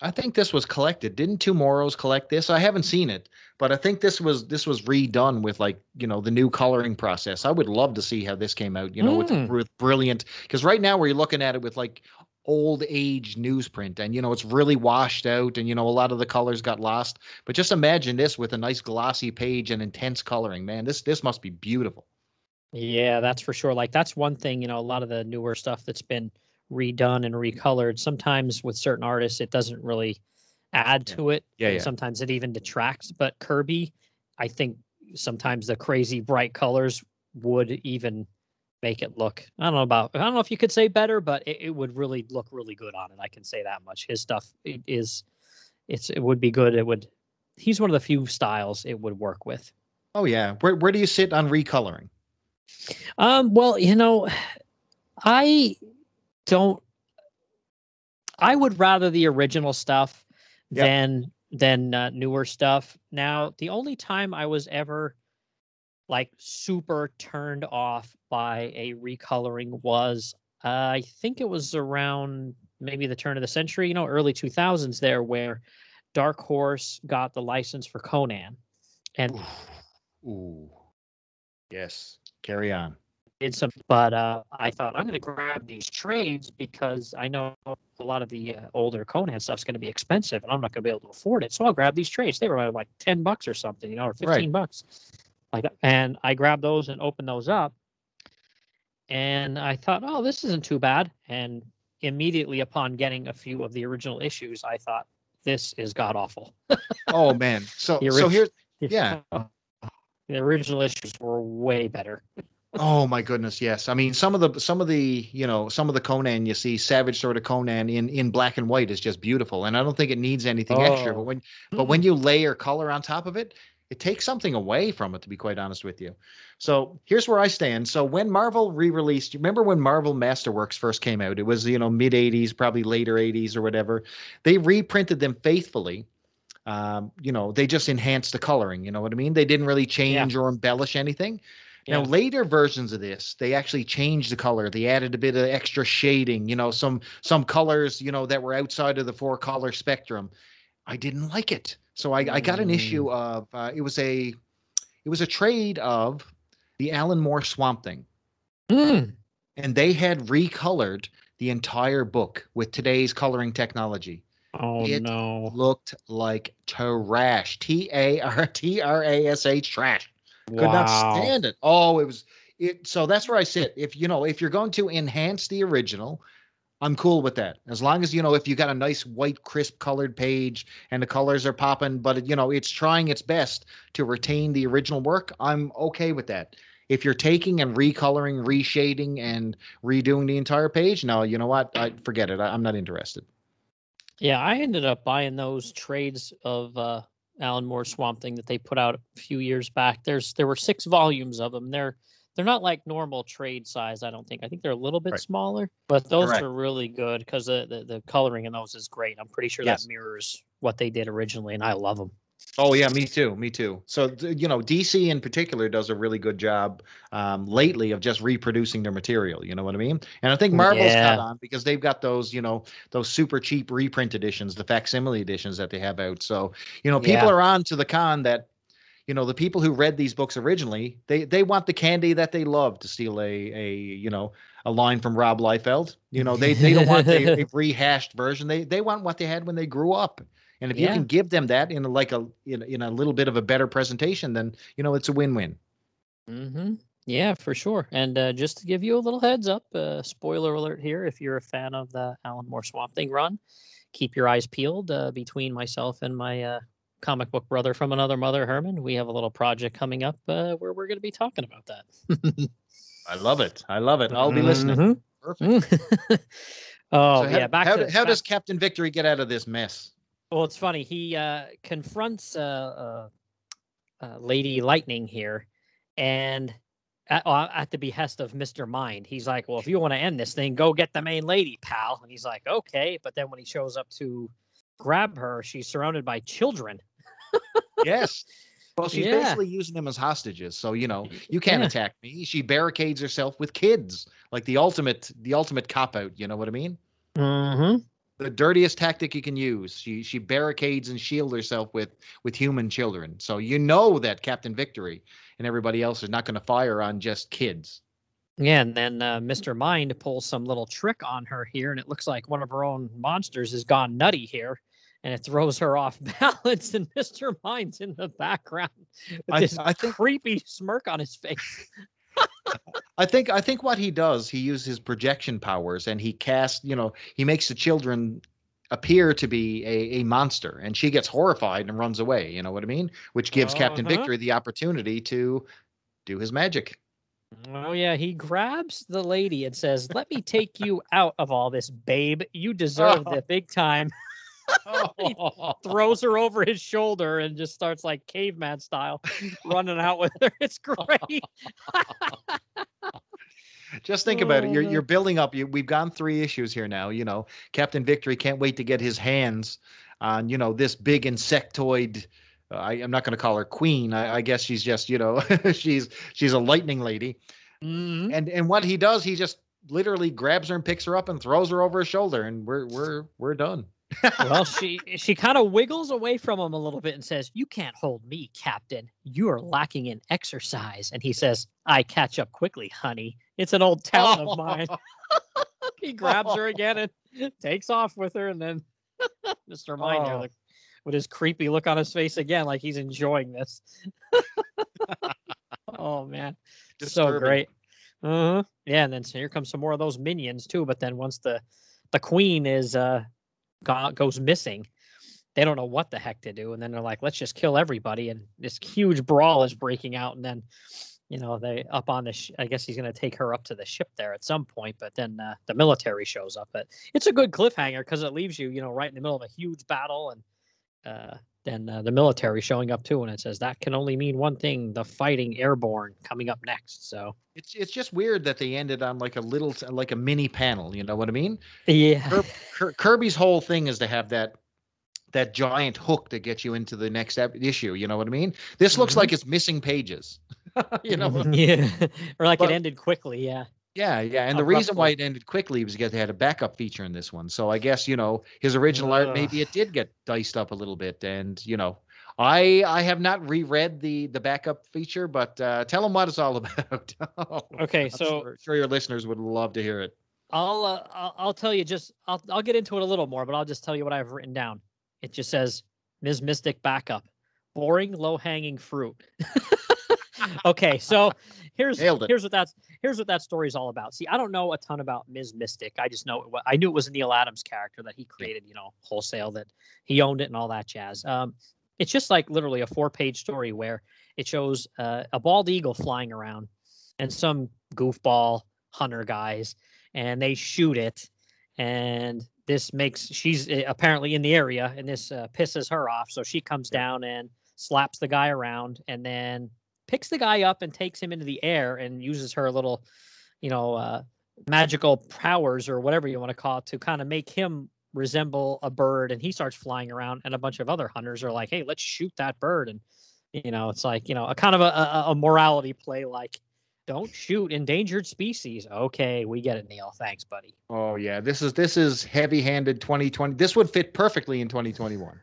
I think this was collected. Didn't TwoMorrows collect this? I haven't seen it, but I think this was this was redone with like you know the new coloring process. I would love to see how this came out. You know, with, Mm. with brilliant because right now we're looking at it with like old age newsprint and you know it's really washed out and you know a lot of the colors got lost but just imagine this with a nice glossy page and intense coloring man this this must be beautiful Yeah, that's for sure. Like that's one thing, you know, a lot of the newer stuff that's been redone and mm-hmm. recolored, sometimes with certain artists it doesn't really add Yeah. to it. Yeah, yeah. Sometimes it even detracts, but Kirby, I think sometimes the crazy bright colors would even make it look I don't know about I don't know if you could say better, but it, it would really look really good on it. I can say that much. His stuff i- is it's it would be good. It would he's one of the few styles it would work with. Oh yeah. Where where do you sit on recoloring? Um, well, you know, I don't. I would rather the original stuff Yep. than than uh, newer stuff. Now, the only time I was ever like super turned off by a recoloring was uh, I think it was around maybe the turn of the century, you know, early 2000s there where Dark Horse got the license for Conan and Ooh. Yes. Carry on. did some, but uh, I thought I'm going to grab these trades because I know a lot of the uh, older Conan stuff's going to be expensive, and I'm not going to be able to afford it. So I'll grab these trades. They were like ten bucks or something, you know, or Right. fifteen bucks. Like, and I grabbed those and opened those up, and I thought, oh, this isn't too bad. And immediately upon getting a few of the original issues, I thought this is god awful. Oh man. So *laughs* so here's *laughs* Yeah. The original issues were way better. Oh my goodness, yes. I mean, some of the some of the you know some of the Conan you see, Savage Sword of Conan in in black and white is just beautiful, and I don't think it needs anything extra. But Oh. when *laughs* but when you layer color on top of it, it takes something away from it. To be quite honest with you, so here's where I stand. So when Marvel re-released, you remember when Marvel Masterworks first came out? It was you know mid '80s, probably later '80s or whatever. They reprinted them faithfully. Um, you know, they just enhanced the coloring. You know what I mean? They didn't really change or embellish anything. Now, later versions of this, they actually changed the color. They added a bit of extra shading, you know, some some colors, you know, that were outside of the four color spectrum. I didn't like it, so I, I got an issue of uh, it was a it was a trade of the Alan Moore Swamp Thing, Mm. and they had recolored the entire book with today's coloring technology. Oh It no! Looked like trash. T A R T R A S H trash could wow. not stand it. Oh, it was it. So that's where I sit. If you know, if you're going to enhance the original, I'm cool with that. As long as you know, if you got a nice white, crisp colored page and the colors are popping, but you know, it's trying its best to retain the original work. I'm okay with that. If you're taking and recoloring, reshading, and redoing the entire page, no, you know what? I forget it. I, I'm not interested. Yeah, I ended up buying those trades of uh, Alan Moore Swamp Thing that they put out a few years back. There's there were six volumes of them. They're they're not like normal trade size. I don't think. I think they're a little bit Right. smaller, but those Correct. are really good because the, the the coloring in those is great. I'm pretty sure Yes. that mirrors what they did originally, and I love them. Oh yeah, me too. Me too. So you know, DC in particular does a really good job um, lately of just reproducing their material. You know what I mean? And I think Marvel's Yeah. caught on because they've got those, you know, those super cheap reprint editions, the facsimile editions that they have out. So you know, people Yeah. are on to the con that. You know, the people who read these books originally, they they want the candy that they love to steal a a you know a line from Rob Liefeld. You know, they they don't want a, a *laughs* rehashed version. They they want what they had when they grew up. And if you can give them that in a, like a in, in a little bit of a better presentation, then you know it's a win-win. Mm-hmm. Yeah, for sure. And uh, just to give you a little heads up, uh, spoiler alert here: if you're a fan of the Alan Moore Swamp Thing run, keep your eyes peeled. Uh, between myself and my uh, comic book brother from another mother, Herman, we have a little project coming up uh, where we're going to be talking about that. *laughs* I love it. I love it. I'll be listening. Perfect. Mhm. *laughs* oh So how, yeah, back how, to how back- does Captain Victory get out of this mess? Well, it's funny. He uh, confronts uh, uh, uh, Lady Lightning here, and at, uh, at the behest of Mister Mind, he's like, "Well, if you want to end this thing, go get the main lady, pal." And he's like, "Okay," but then when he shows up to grab her, she's surrounded by children. *laughs* yes. Well, she's Yeah. basically using them as hostages. So you know you can't Yeah. attack me. She barricades herself with kids, like the ultimate the ultimate cop out. You know what I mean? Mm-hmm. The dirtiest tactic you can use. She she barricades and shields herself with with human children. So you know that Captain Victory and everybody else is not going to fire on just kids. Yeah, and then uh, Mr. Mind pulls some little trick on her here, and it looks like one of her own monsters has gone nutty here, and it throws her off *laughs* balance. And Mr. Mind's in the background with I- this I think- creepy smirk on his face. I think I think what he does, he uses his projection powers and he casts, you know, he makes the children appear to be a, a monster and she gets horrified and runs away, you know what I mean? Which gives Captain Uh-huh. Victory the opportunity to do his magic. Oh yeah, he grabs the lady and says, "Let me take you out of all this, babe. You deserve *laughs* the big time." *laughs* *laughs* Throws her over his shoulder and just starts like caveman style *laughs* running out with her. It's great. Just think about it. You're Oh, you're building up. You, we've gone three issues here now. You know, Captain Victory can't wait to get his hands on you know this big insectoid. Uh, I, I'm not going to call her queen. I, I guess she's just you know she's she's a lightning lady. Mhm. And and what he does, he just literally grabs her and picks her up and throws her over his shoulder, and we're we're we're done. Well, she she kind of wiggles away from him a little bit and says, "You can't hold me, Captain. You are lacking in exercise." And he says, "I catch up quickly, honey. It's an old talent of mine." *laughs* *laughs* he grabs her again and *laughs* takes off with her, and then Mr. There, Oh. like, with his creepy look on his face again, like he's enjoying this. oh man, so great. Uh-huh. Yeah, and then so here comes some more of those minions too. But then once the the queen is uh go- goes missing, they don't know what the heck to do, and then they're like, let's just kill everybody, and this huge brawl is breaking out, and then you know they up on the sh- i guess he's going to take her up to the ship there at some point but then uh, the military shows up but it's a good cliffhanger because it leaves you you know right in the middle of a huge battle and uh, then uh, the military showing up too and it says that can only mean one thing the fighting airborne coming up next so It's it's just weird that they ended on like a little like a mini panel. You know what I mean? yeah Kirb- Kirby's whole thing is to have that that giant hook to get you into the next issue. You know what I mean? This looks Mhm. like it's missing pages. *laughs* you know? *laughs* yeah or like But- it ended quickly yeah Yeah, yeah. And the reason why it ended quickly was because they had a backup feature in this one. So I guess you know his original art. Maybe it did get diced up a little bit, and you know. I I have not reread the the backup feature, but uh, tell them what it's all *laughs* about. okay I'm so sure, sure your listeners would love to hear it. I'll, uh, I'll I'll tell you just I'll I'll get into it a little more, but I'll just tell you what I've written down. It just says Ms. Mystic backup, boring, low hanging fruit. *laughs* okay, so here's here's what that's here's what that story's all about. See, I don't know a ton about Ms. Mystic. I just know it, I knew it was a Neal Adams character that he created, you know, wholesale that he owned it and all that jazz. Um, it's just like literally a four page story where it shows uh, a bald eagle flying around and some goofball hunter guys and they shoot it and this makes she's uh, apparently in the area and this uh, pisses her off so she comes down and slaps the guy around and then picks the guy up and takes him into the air and uses her little you know uh, magical powers or whatever you want to call it to kind of make him resemble a bird and he starts flying around and a bunch of other hunters are like hey let's shoot that bird and you know it's like you know a kind of a, a, a morality play like don't shoot endangered species okay we get it neal thanks buddy Oh yeah, this is this is heavy-handed 2020. This would fit perfectly in 2021.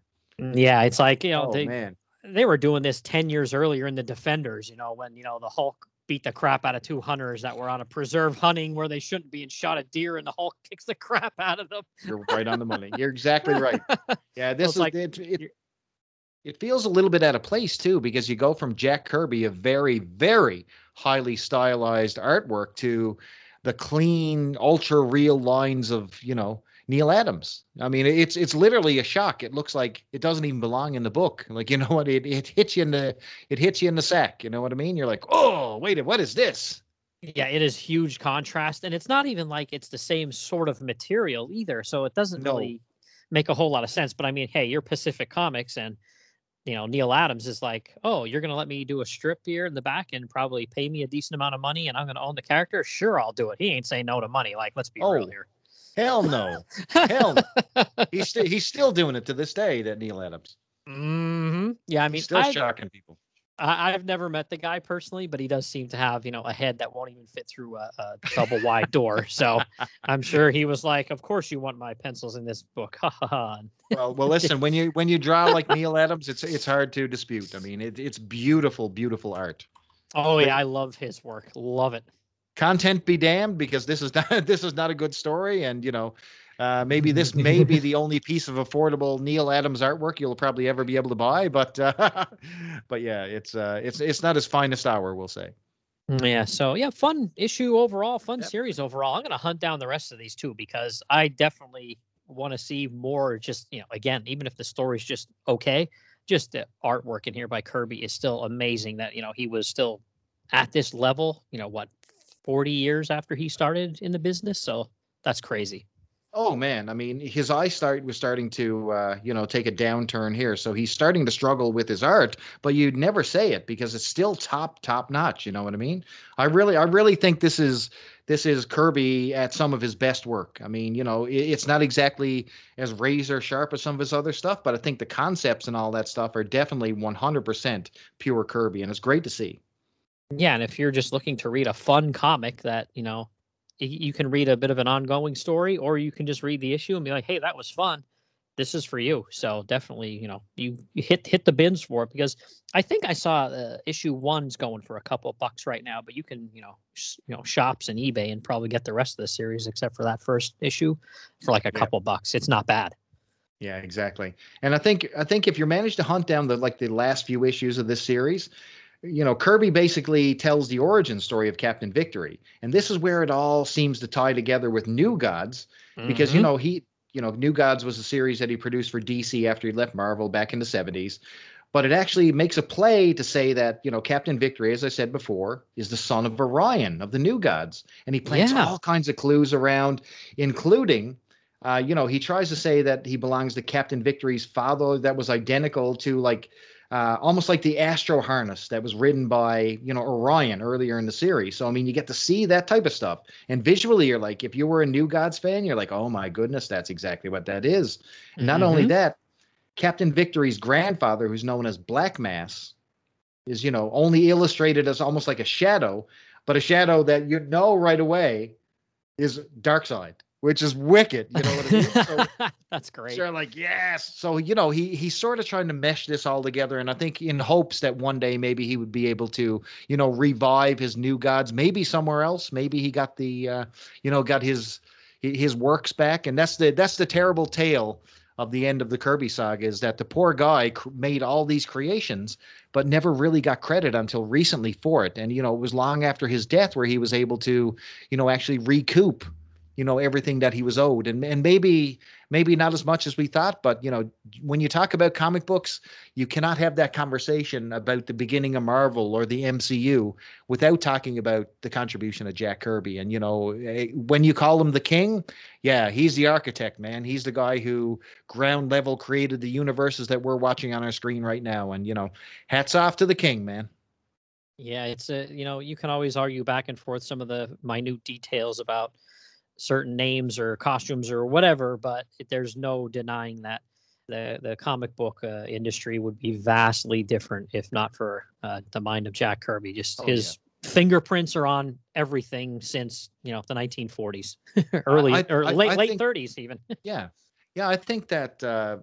yeah it's like you know oh they, man, they were doing this 10 years earlier in the defenders you know when you know the hulk beat the crap out of two hunters that were on a preserve hunting where they shouldn't be and shot a deer and the hulk *laughs* kicks the crap out of them you're right on the money. You're exactly *laughs* right. Yeah, this it's is like it, it, it feels a little bit out of place too because you go from Jack Kirby, a very very highly stylized artwork, to the clean, ultra real lines of you know Neal Adams. I mean, it's it's literally a shock. It looks like it doesn't even belong in the book. Like you know what? It it hits you in the it hits you in the sack. You know what I mean? You're like, oh wait, what is this? yeah it is huge contrast and it's not even like it's the same sort of material either so it doesn't No. really make a whole lot of sense but i mean hey you're pacific comics and you know neal adams is like oh you're going to let me do a strip here in the back and probably pay me a decent amount of money and i'm going to own the character sure i'll do it he ain't saying no to money like let's be oh, real Oh, here Hell no, hell no. He's still he's still doing it to this day. That Neal Adams. Mm-hmm. yeah i mean He's still I've, shocking people. I, I've never met the guy personally but he does seem to have you know a head that won't even fit through a, a double wide door so i'm sure he was like of course you want my pencils in this book Well, well, listen. When you when you draw like Neal Adams, it's it's hard to dispute. I mean, it, it's beautiful, beautiful art. Oh yeah, I love his work. Love it. Content be damned, because this is *laughs* not this is not a good story, and you know, uh, maybe this *laughs* may be the only piece of affordable Neal Adams artwork you'll probably ever be able to buy. But uh, *laughs* but yeah, it's uh, it's it's not his finest hour, we'll say. Yeah, so yeah, fun issue overall, fun Yep. series overall. I'm gonna hunt down the rest of these too because I definitely want to see more. Just you know, again, even if the story's just okay, just the artwork in here by Kirby is still amazing. That you know he was still at this level. You know what, 40 years after he started in the business, so that's crazy. Oh man, I mean, his eyesight was starting to, uh, you know, take a downturn here. So he's starting to struggle with his art, but you'd never say it because it's still top, top notch. You know what I mean? I really, I really think this is this is Kirby at some of his best work. I mean, you know, it, it's not exactly as razor sharp as some of his other stuff, but I think the concepts and all that stuff are definitely 100% pure Kirby, and it's great to see. Yeah, and if you're just looking to read a fun comic that you know you can read a bit of an ongoing story, or you can just read the issue and be like, "Hey, that was fun. This is for you." So definitely, you know, you, hit hit the bins for it because I think I saw uh, issue one's going for a couple of bucks right now, but you can, you know, sh- you know, shops and eBay and probably get the rest of the series except for that first issue for like a Yeah. couple bucks. It's not bad. Yeah, exactly. And I think I think if you manage to hunt down the like the last few issues of this series, you know, Kirby basically tells the origin story of Captain Victory. And this is where it all seems to tie together with New Gods because you Mhm. know, he you know, New Gods was a series that he produced for DC after he left Marvel back in the 70s. But it actually makes a play to say that, you know, Captain Victory, as I said before, is the son of Orion of the New Gods. And he plants Yeah. all kinds of clues around, including uh, you know, he tries to say that he belongs to Captain Victory's father that was identical to like uh, almost like the Astro harness that was ridden by, you know, Orion earlier in the series. So, I mean, you get to see that type of stuff. And visually, you're like, if you were a New Gods fan, you're like, oh my goodness, that's exactly what that is. Not only Mhm. that, Captain Victory's grandfather, who's known as Black Mass, is, you know, only illustrated as almost like a shadow, but a shadow that you know right away is Darkseid, which is wicked. You know what I mean? So, *laughs* That's great. Sure, like yes. So you know, he he's sort of trying to mesh this all together, and I think in hopes that one day maybe he would be able to, you know, revive his new gods, maybe somewhere else. Maybe he got the, uh, you know, got his his works back, and that's the that's the terrible tale of the end of the Kirby saga is that the poor guy cr- made all these creations, but never really got credit until recently for it, and you know, it was long after his death where he was able to, you know, actually recoup you know everything that he was owed and and maybe maybe not as much as we thought but you know when you talk about comic books you cannot have that conversation about the beginning of marvel or the mcu without talking about the contribution of jack kirby. And you know eh, when you call him the king yeah he's the architect man. He's the guy who ground level created the universes that we're watching on our screen right now. And you know hats off to the king man. Yeah, it's a you know you can always argue back and forth some of the minute details about certain names or costumes or whatever, but there's no denying that the the comic book uh, industry would be vastly different if not for uh, the mind of Jack Kirby. Just Oh, yeah. his fingerprints are on everything since you know the 1940s, *laughs* early I- or I- late I late think- 30s even. *laughs* Yeah. Yeah, I think that uh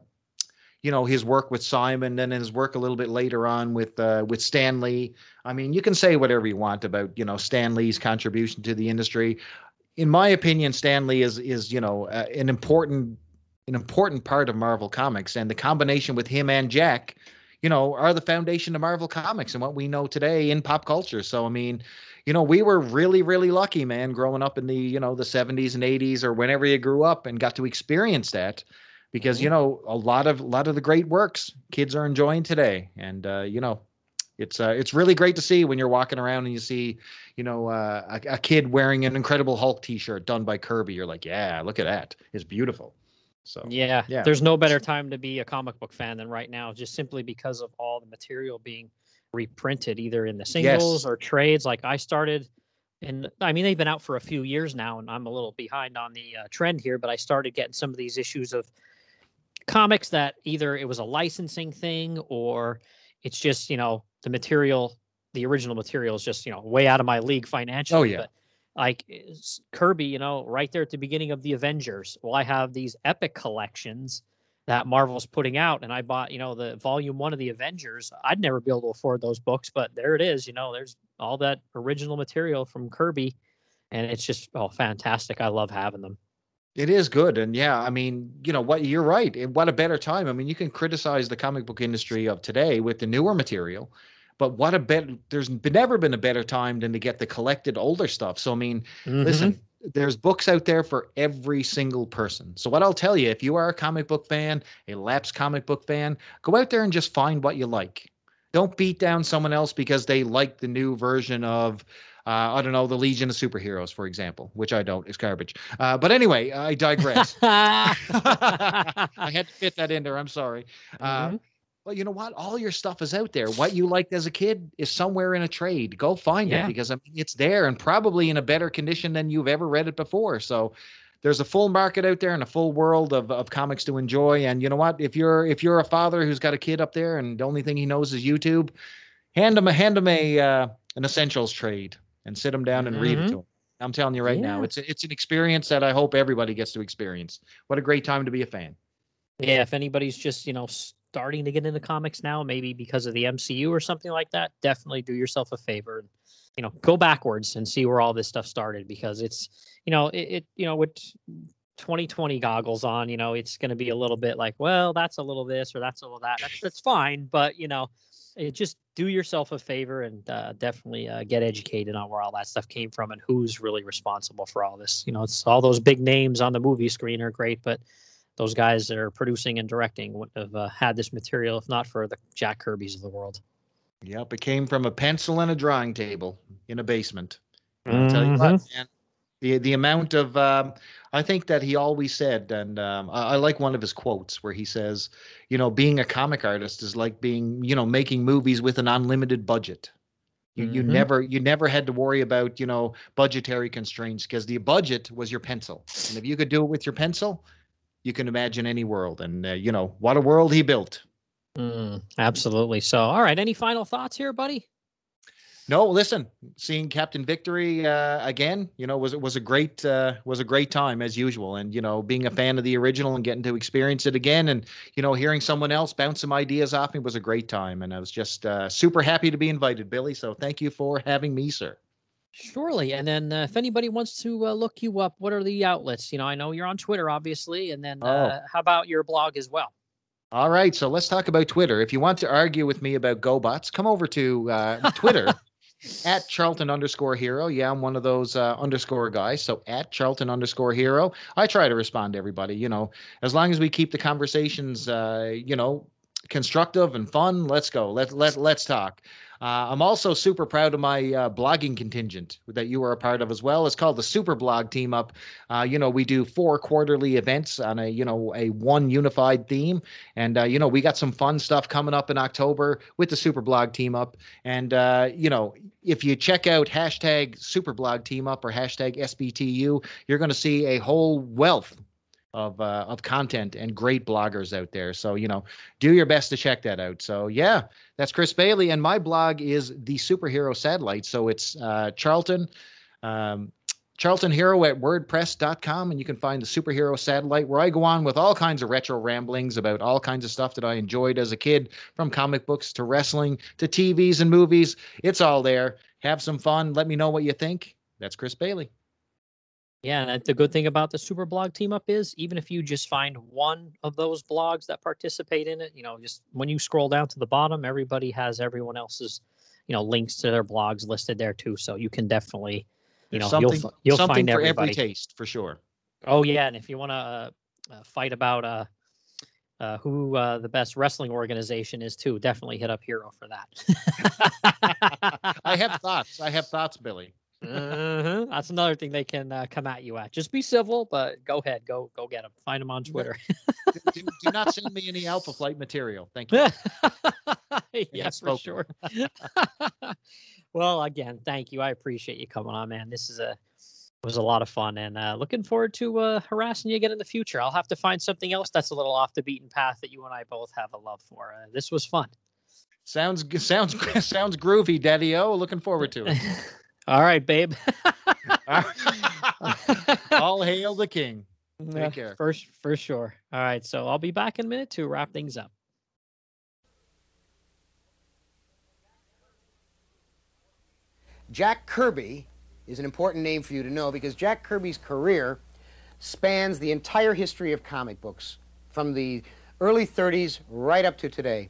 you know his work with Simon and his work a little bit later on with uh with Stanley. I mean, you can say whatever you want about, you know, Stanley's contribution to the industry. In my opinion, Stanley is is, you know, uh, an important an important part of Marvel Comics and the combination with him and Jack, you know, are the foundation of Marvel Comics and what we know today in pop culture. So I mean, you know, we were really, really lucky, man, growing up in the, you know, the 70s and 80s or whenever you grew up and got to experience that. Because, you know, a lot of a lot of the great works kids are enjoying today. And uh, you know, it's uh, it's really great to see when you're walking around and you see, you know, uh, a, a kid wearing an Incredible Hulk T-shirt done by Kirby. You're like, yeah, look at that, it's beautiful. So Yeah, yeah. There's no better time to be a comic book fan than right now, just simply because of all the material being reprinted, either in the singles Yes. or trades. Like I started, and I mean they've been out for a few years now, and I'm a little behind on the uh, trend here. But I started getting some of these issues of comics that either it was a licensing thing or it's just you know the material, the original material is just you know way out of my league financially. Oh, yeah. But like Kirby, you know, right there at the beginning of the Avengers. Well, I have these epic collections that Marvel's putting out, and I bought, you know, the volume one of the Avengers. I'd never be able to afford those books, but there it is. You know, there's all that original material from Kirby, and it's just oh fantastic. I love having them. It is good, and yeah, I mean, you know what? You're right. And what a better time. I mean, you can criticize the comic book industry of today with the newer material, But what a better there's never been a better time than to get the collected older stuff. So I mean, Mhm. listen, there's books out there for every single person. So what I'll tell you, if you are a comic book fan, a lapsed comic book fan, go out there and just find what you like. Don't beat down someone else because they like the new version of uh, I don't know, the Legion of Superheroes, for example, which I don't. It's garbage. Uh, but anyway, I digress. *laughs* *laughs* I had to fit that in there. I'm sorry. Uh, Mhm. Well, you know what? All your stuff is out there. What you liked as a kid is somewhere in a trade. Go find Yeah. it because I mean it's there and probably in a better condition than you've ever read it before. So there's a full market out there and a full world of, of comics to enjoy. And you know what? If you're if you're a father who's got a kid up there and the only thing he knows is YouTube, hand him a hand him a uh, an essentials trade and sit him down and read it Mhm. to him. I'm telling you right now, Yeah. it's it's an experience that I hope everybody gets to experience. What a great time to be a fan. Yeah, if anybody's just, you know, starting to get into comics now, maybe because of the MCU or something like that, definitely do yourself a favor and, you know, go backwards and see where all this stuff started because it's, you know, it, it you know, with 2020 goggles on, you know, it's going to be a little bit like, well, that's a little this or that's a little that. That's, that's fine. But, you know, it just do yourself a favor and uh, definitely uh, get educated on where all that stuff came from and who's really responsible for all this. You know, it's all those big names on the movie screen are great, but those guys that are producing and directing wouldn't have uh, had this material if not for the Jack Kirby's of the world. Yep, it came from a pencil and a drawing table in a basement. I'll tell you what, man. The the amount of um, I think that he always said, and um, I, I like one of his quotes where he says, you know, being a comic artist is like being, you know, making movies with an unlimited budget. You you Mhm. never you never had to worry about you know budgetary constraints because the budget was your pencil, and if you could do it with your pencil, you can imagine any world. And uh, you know what a world he built. Mm, absolutely. So, all right. Any final thoughts here, buddy? No, listen, seeing Captain Victory uh, again, you know, was was a great uh, was a great time as usual, and you know, being a fan of the original and getting to experience it again, and you know, hearing someone else bounce some ideas off me was a great time, and I was just uh, super happy to be invited, Billy. So thank you for having me, sir. Surely. And then uh, if anybody wants to uh, look you up, what are the outlets? You know, I know you're on Twitter, obviously. And then Oh. uh, how about your blog as well? All right, so let's talk about Twitter. If you want to argue with me about GoBots, come over to uh, Twitter *laughs* at Charlton underscore hero. Yeah, I'm one of those uh, underscore guys. So at Charlton underscore hero. I try to respond to everybody, you know, as long as we keep the conversations, uh, you know, constructive and fun. Let's go. Let, let, let's talk. Uh, I'm also super proud of my uh, blogging contingent that you are a part of as well. It's called the Super Blog Team Up. Uh, you know, we do four quarterly events on a, you know, a one unified theme. And, uh, you know, we got some fun stuff coming up in October with the Super Blog Team Up. And, uh, you know, if you check out hashtag Super Blog Team Up or hashtag SBTU, you're going to see a whole wealth of uh, of content and great bloggers out there. So you know, do your best to check that out. So yeah, that's Chris Bailey, and my blog is the Superhero Satellite. So it's uh, Charlton. Um, Charlton Hero at WordPress.com, and you can find the Superhero Satellite, where I go on with all kinds of retro ramblings about all kinds of stuff that I enjoyed as a kid, from comic books to wrestling to TVs and movies. It's all there. Have some fun. Let me know what you think. That's Chris Bailey. Yeah, and the good thing about the Super Blog Team Up is even if you just find one of those blogs that participate in it, you know, just when you scroll down to the bottom, everybody has everyone else's, you know, links to their blogs listed there too. So you can definitely, you know, There's you'll you'll something find for everybody. every taste for sure. Oh yeah, and if you want to uh, uh, fight about uh, uh, who uh, the best wrestling organization is too, definitely hit up Hero for that. *laughs* I have *laughs* thoughts. I have thoughts, Billy. Mhm. That's another thing they can uh, come at you at. Just be civil, but go ahead, go go get them. Find them on Twitter. do, do not send me any Alpha Flight material. Thank you. *laughs* yeah, for sure. *laughs* well, again, thank you. I appreciate you coming on, man. This is a was a lot of fun, and uh, looking forward to uh, harassing you again in the future. I'll have to find something else that's a little off the beaten path that you and I both have a love for. Uh, this was fun. Sounds sounds *laughs* sounds groovy, Daddy O. Looking forward to it. All right, babe. *laughs* All hail the king. *laughs* Yeah, care. For, for sure. All right. So I'll be back in a minute to wrap things up. Jack Kirby is an important name for you to know because Jack Kirby's career spans the entire history of comic books from the early 30s right up to today.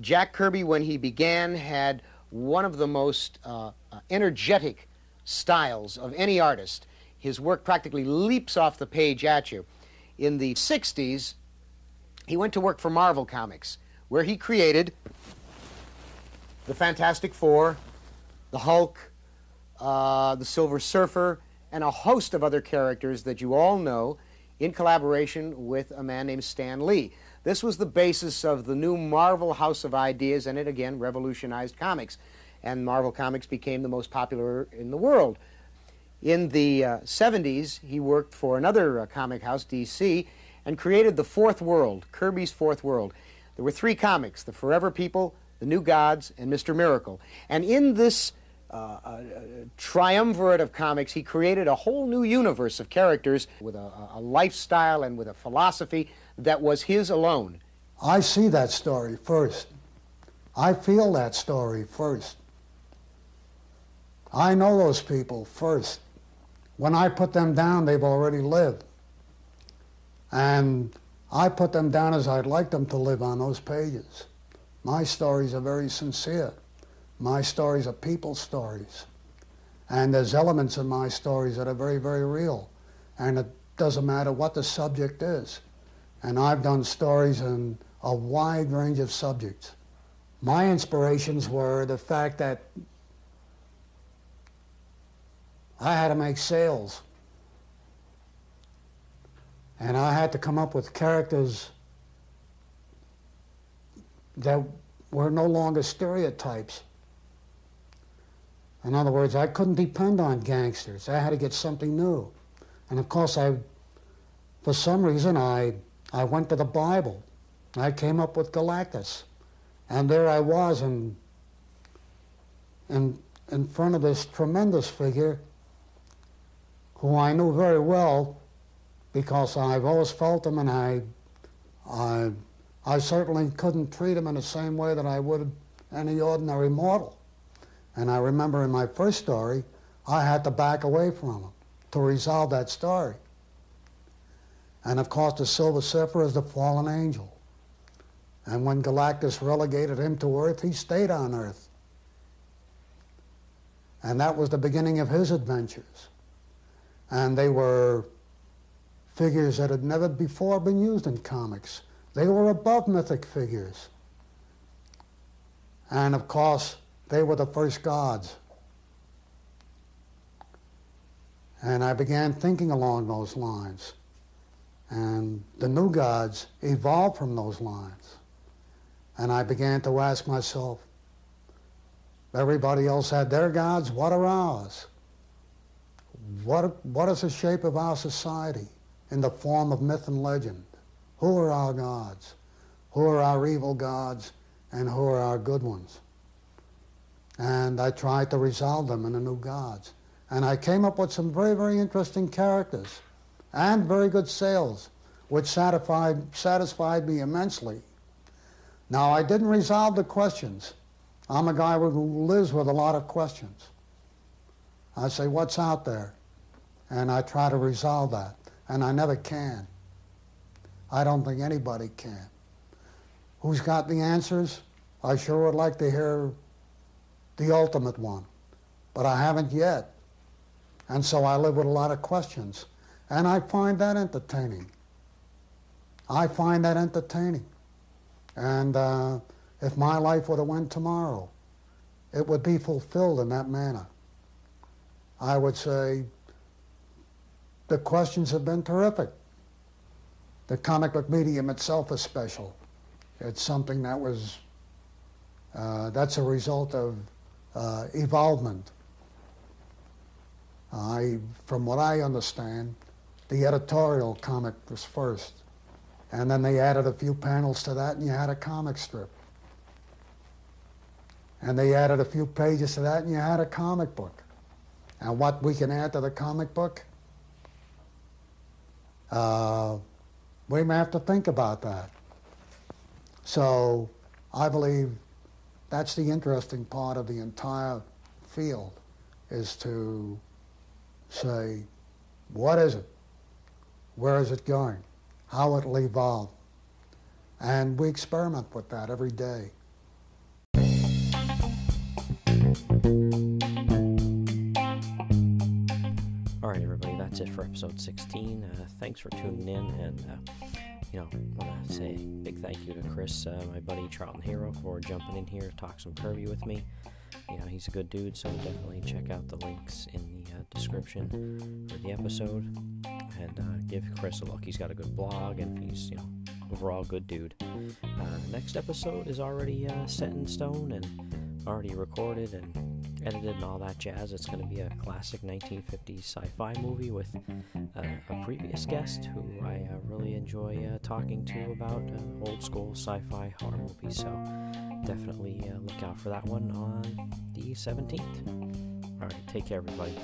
Jack Kirby, when he began, had one of the most uh, uh, energetic styles of any artist. His work practically leaps off the page at you. In the 60s, he went to work for Marvel Comics, where he created the Fantastic Four, the Hulk, uh, the Silver Surfer, and a host of other characters that you all know in collaboration with a man named Stan Lee. This was the basis of the new Marvel House of Ideas, and it again revolutionized comics. And Marvel Comics became the most popular in the world. In the uh, 70s, he worked for another uh, comic house, DC, and created the Fourth World, Kirby's Fourth World. There were three comics The Forever People, The New Gods, and Mr. Miracle. And in this uh, uh, triumvirate of comics, he created a whole new universe of characters with a, a lifestyle and with a philosophy that was his alone. I see that story first. I feel that story first. I know those people first. When I put them down, they've already lived. And I put them down as I'd like them to live on those pages. My stories are very sincere. My stories are people's stories. And there's elements in my stories that are very, very real. And it doesn't matter what the subject is. And I've done stories on a wide range of subjects. My inspirations were the fact that I had to make sales. And I had to come up with characters that were no longer stereotypes. In other words, I couldn't depend on gangsters. I had to get something new. And of course, I, for some reason, I, I went to the Bible. I came up with Galactus. And there I was in, in, in front of this tremendous figure who I knew very well because I've always felt him and I, I, I certainly couldn't treat him in the same way that I would any ordinary mortal. And I remember in my first story, I had to back away from him to resolve that story. And of course, the Silver Surfer is the fallen angel. And when Galactus relegated him to Earth, he stayed on Earth. And that was the beginning of his adventures. And they were figures that had never before been used in comics. They were above mythic figures. And of course, they were the first gods. And I began thinking along those lines. And the new gods evolved from those lines. And I began to ask myself, everybody else had their gods, what are ours? What, what is the shape of our society in the form of myth and legend? Who are our gods? Who are our evil gods? And who are our good ones? And I tried to resolve them in the new gods. And I came up with some very, very interesting characters and very good sales, which satisfied, satisfied me immensely. Now, I didn't resolve the questions. I'm a guy who lives with a lot of questions. I say, what's out there? And I try to resolve that. And I never can. I don't think anybody can. Who's got the answers? I sure would like to hear the ultimate one. But I haven't yet. And so I live with a lot of questions. And I find that entertaining. I find that entertaining. And uh, if my life were to went tomorrow, it would be fulfilled in that manner. I would say the questions have been terrific. The comic book medium itself is special. It's something that was, uh, that's a result of uh, evolvement. I, from what I understand, the editorial comic was first. And then they added a few panels to that and you had a comic strip. And they added a few pages to that and you had a comic book and what we can add to the comic book, uh, we may have to think about that. So I believe that's the interesting part of the entire field is to say, what is it? Where is it going? How it'll evolve? And we experiment with that every day. All right, everybody, that's it for episode 16. Uh, thanks for tuning in, and uh, you know, I want to say a big thank you to Chris, uh, my buddy Charlton Hero, for jumping in here to talk some Kirby with me. You know, he's a good dude, so definitely check out the links in the uh, description for the episode, and uh, give Chris a look. He's got a good blog, and he's you know overall good dude. Uh, next episode is already uh, set in stone and already recorded and edited and all that jazz. It's going to be a classic 1950s sci-fi movie with uh, a previous guest who I uh, really enjoy uh, talking to about uh, old school sci-fi horror movies. So definitely uh, look out for that one on the 17th. All right, take care, everybody.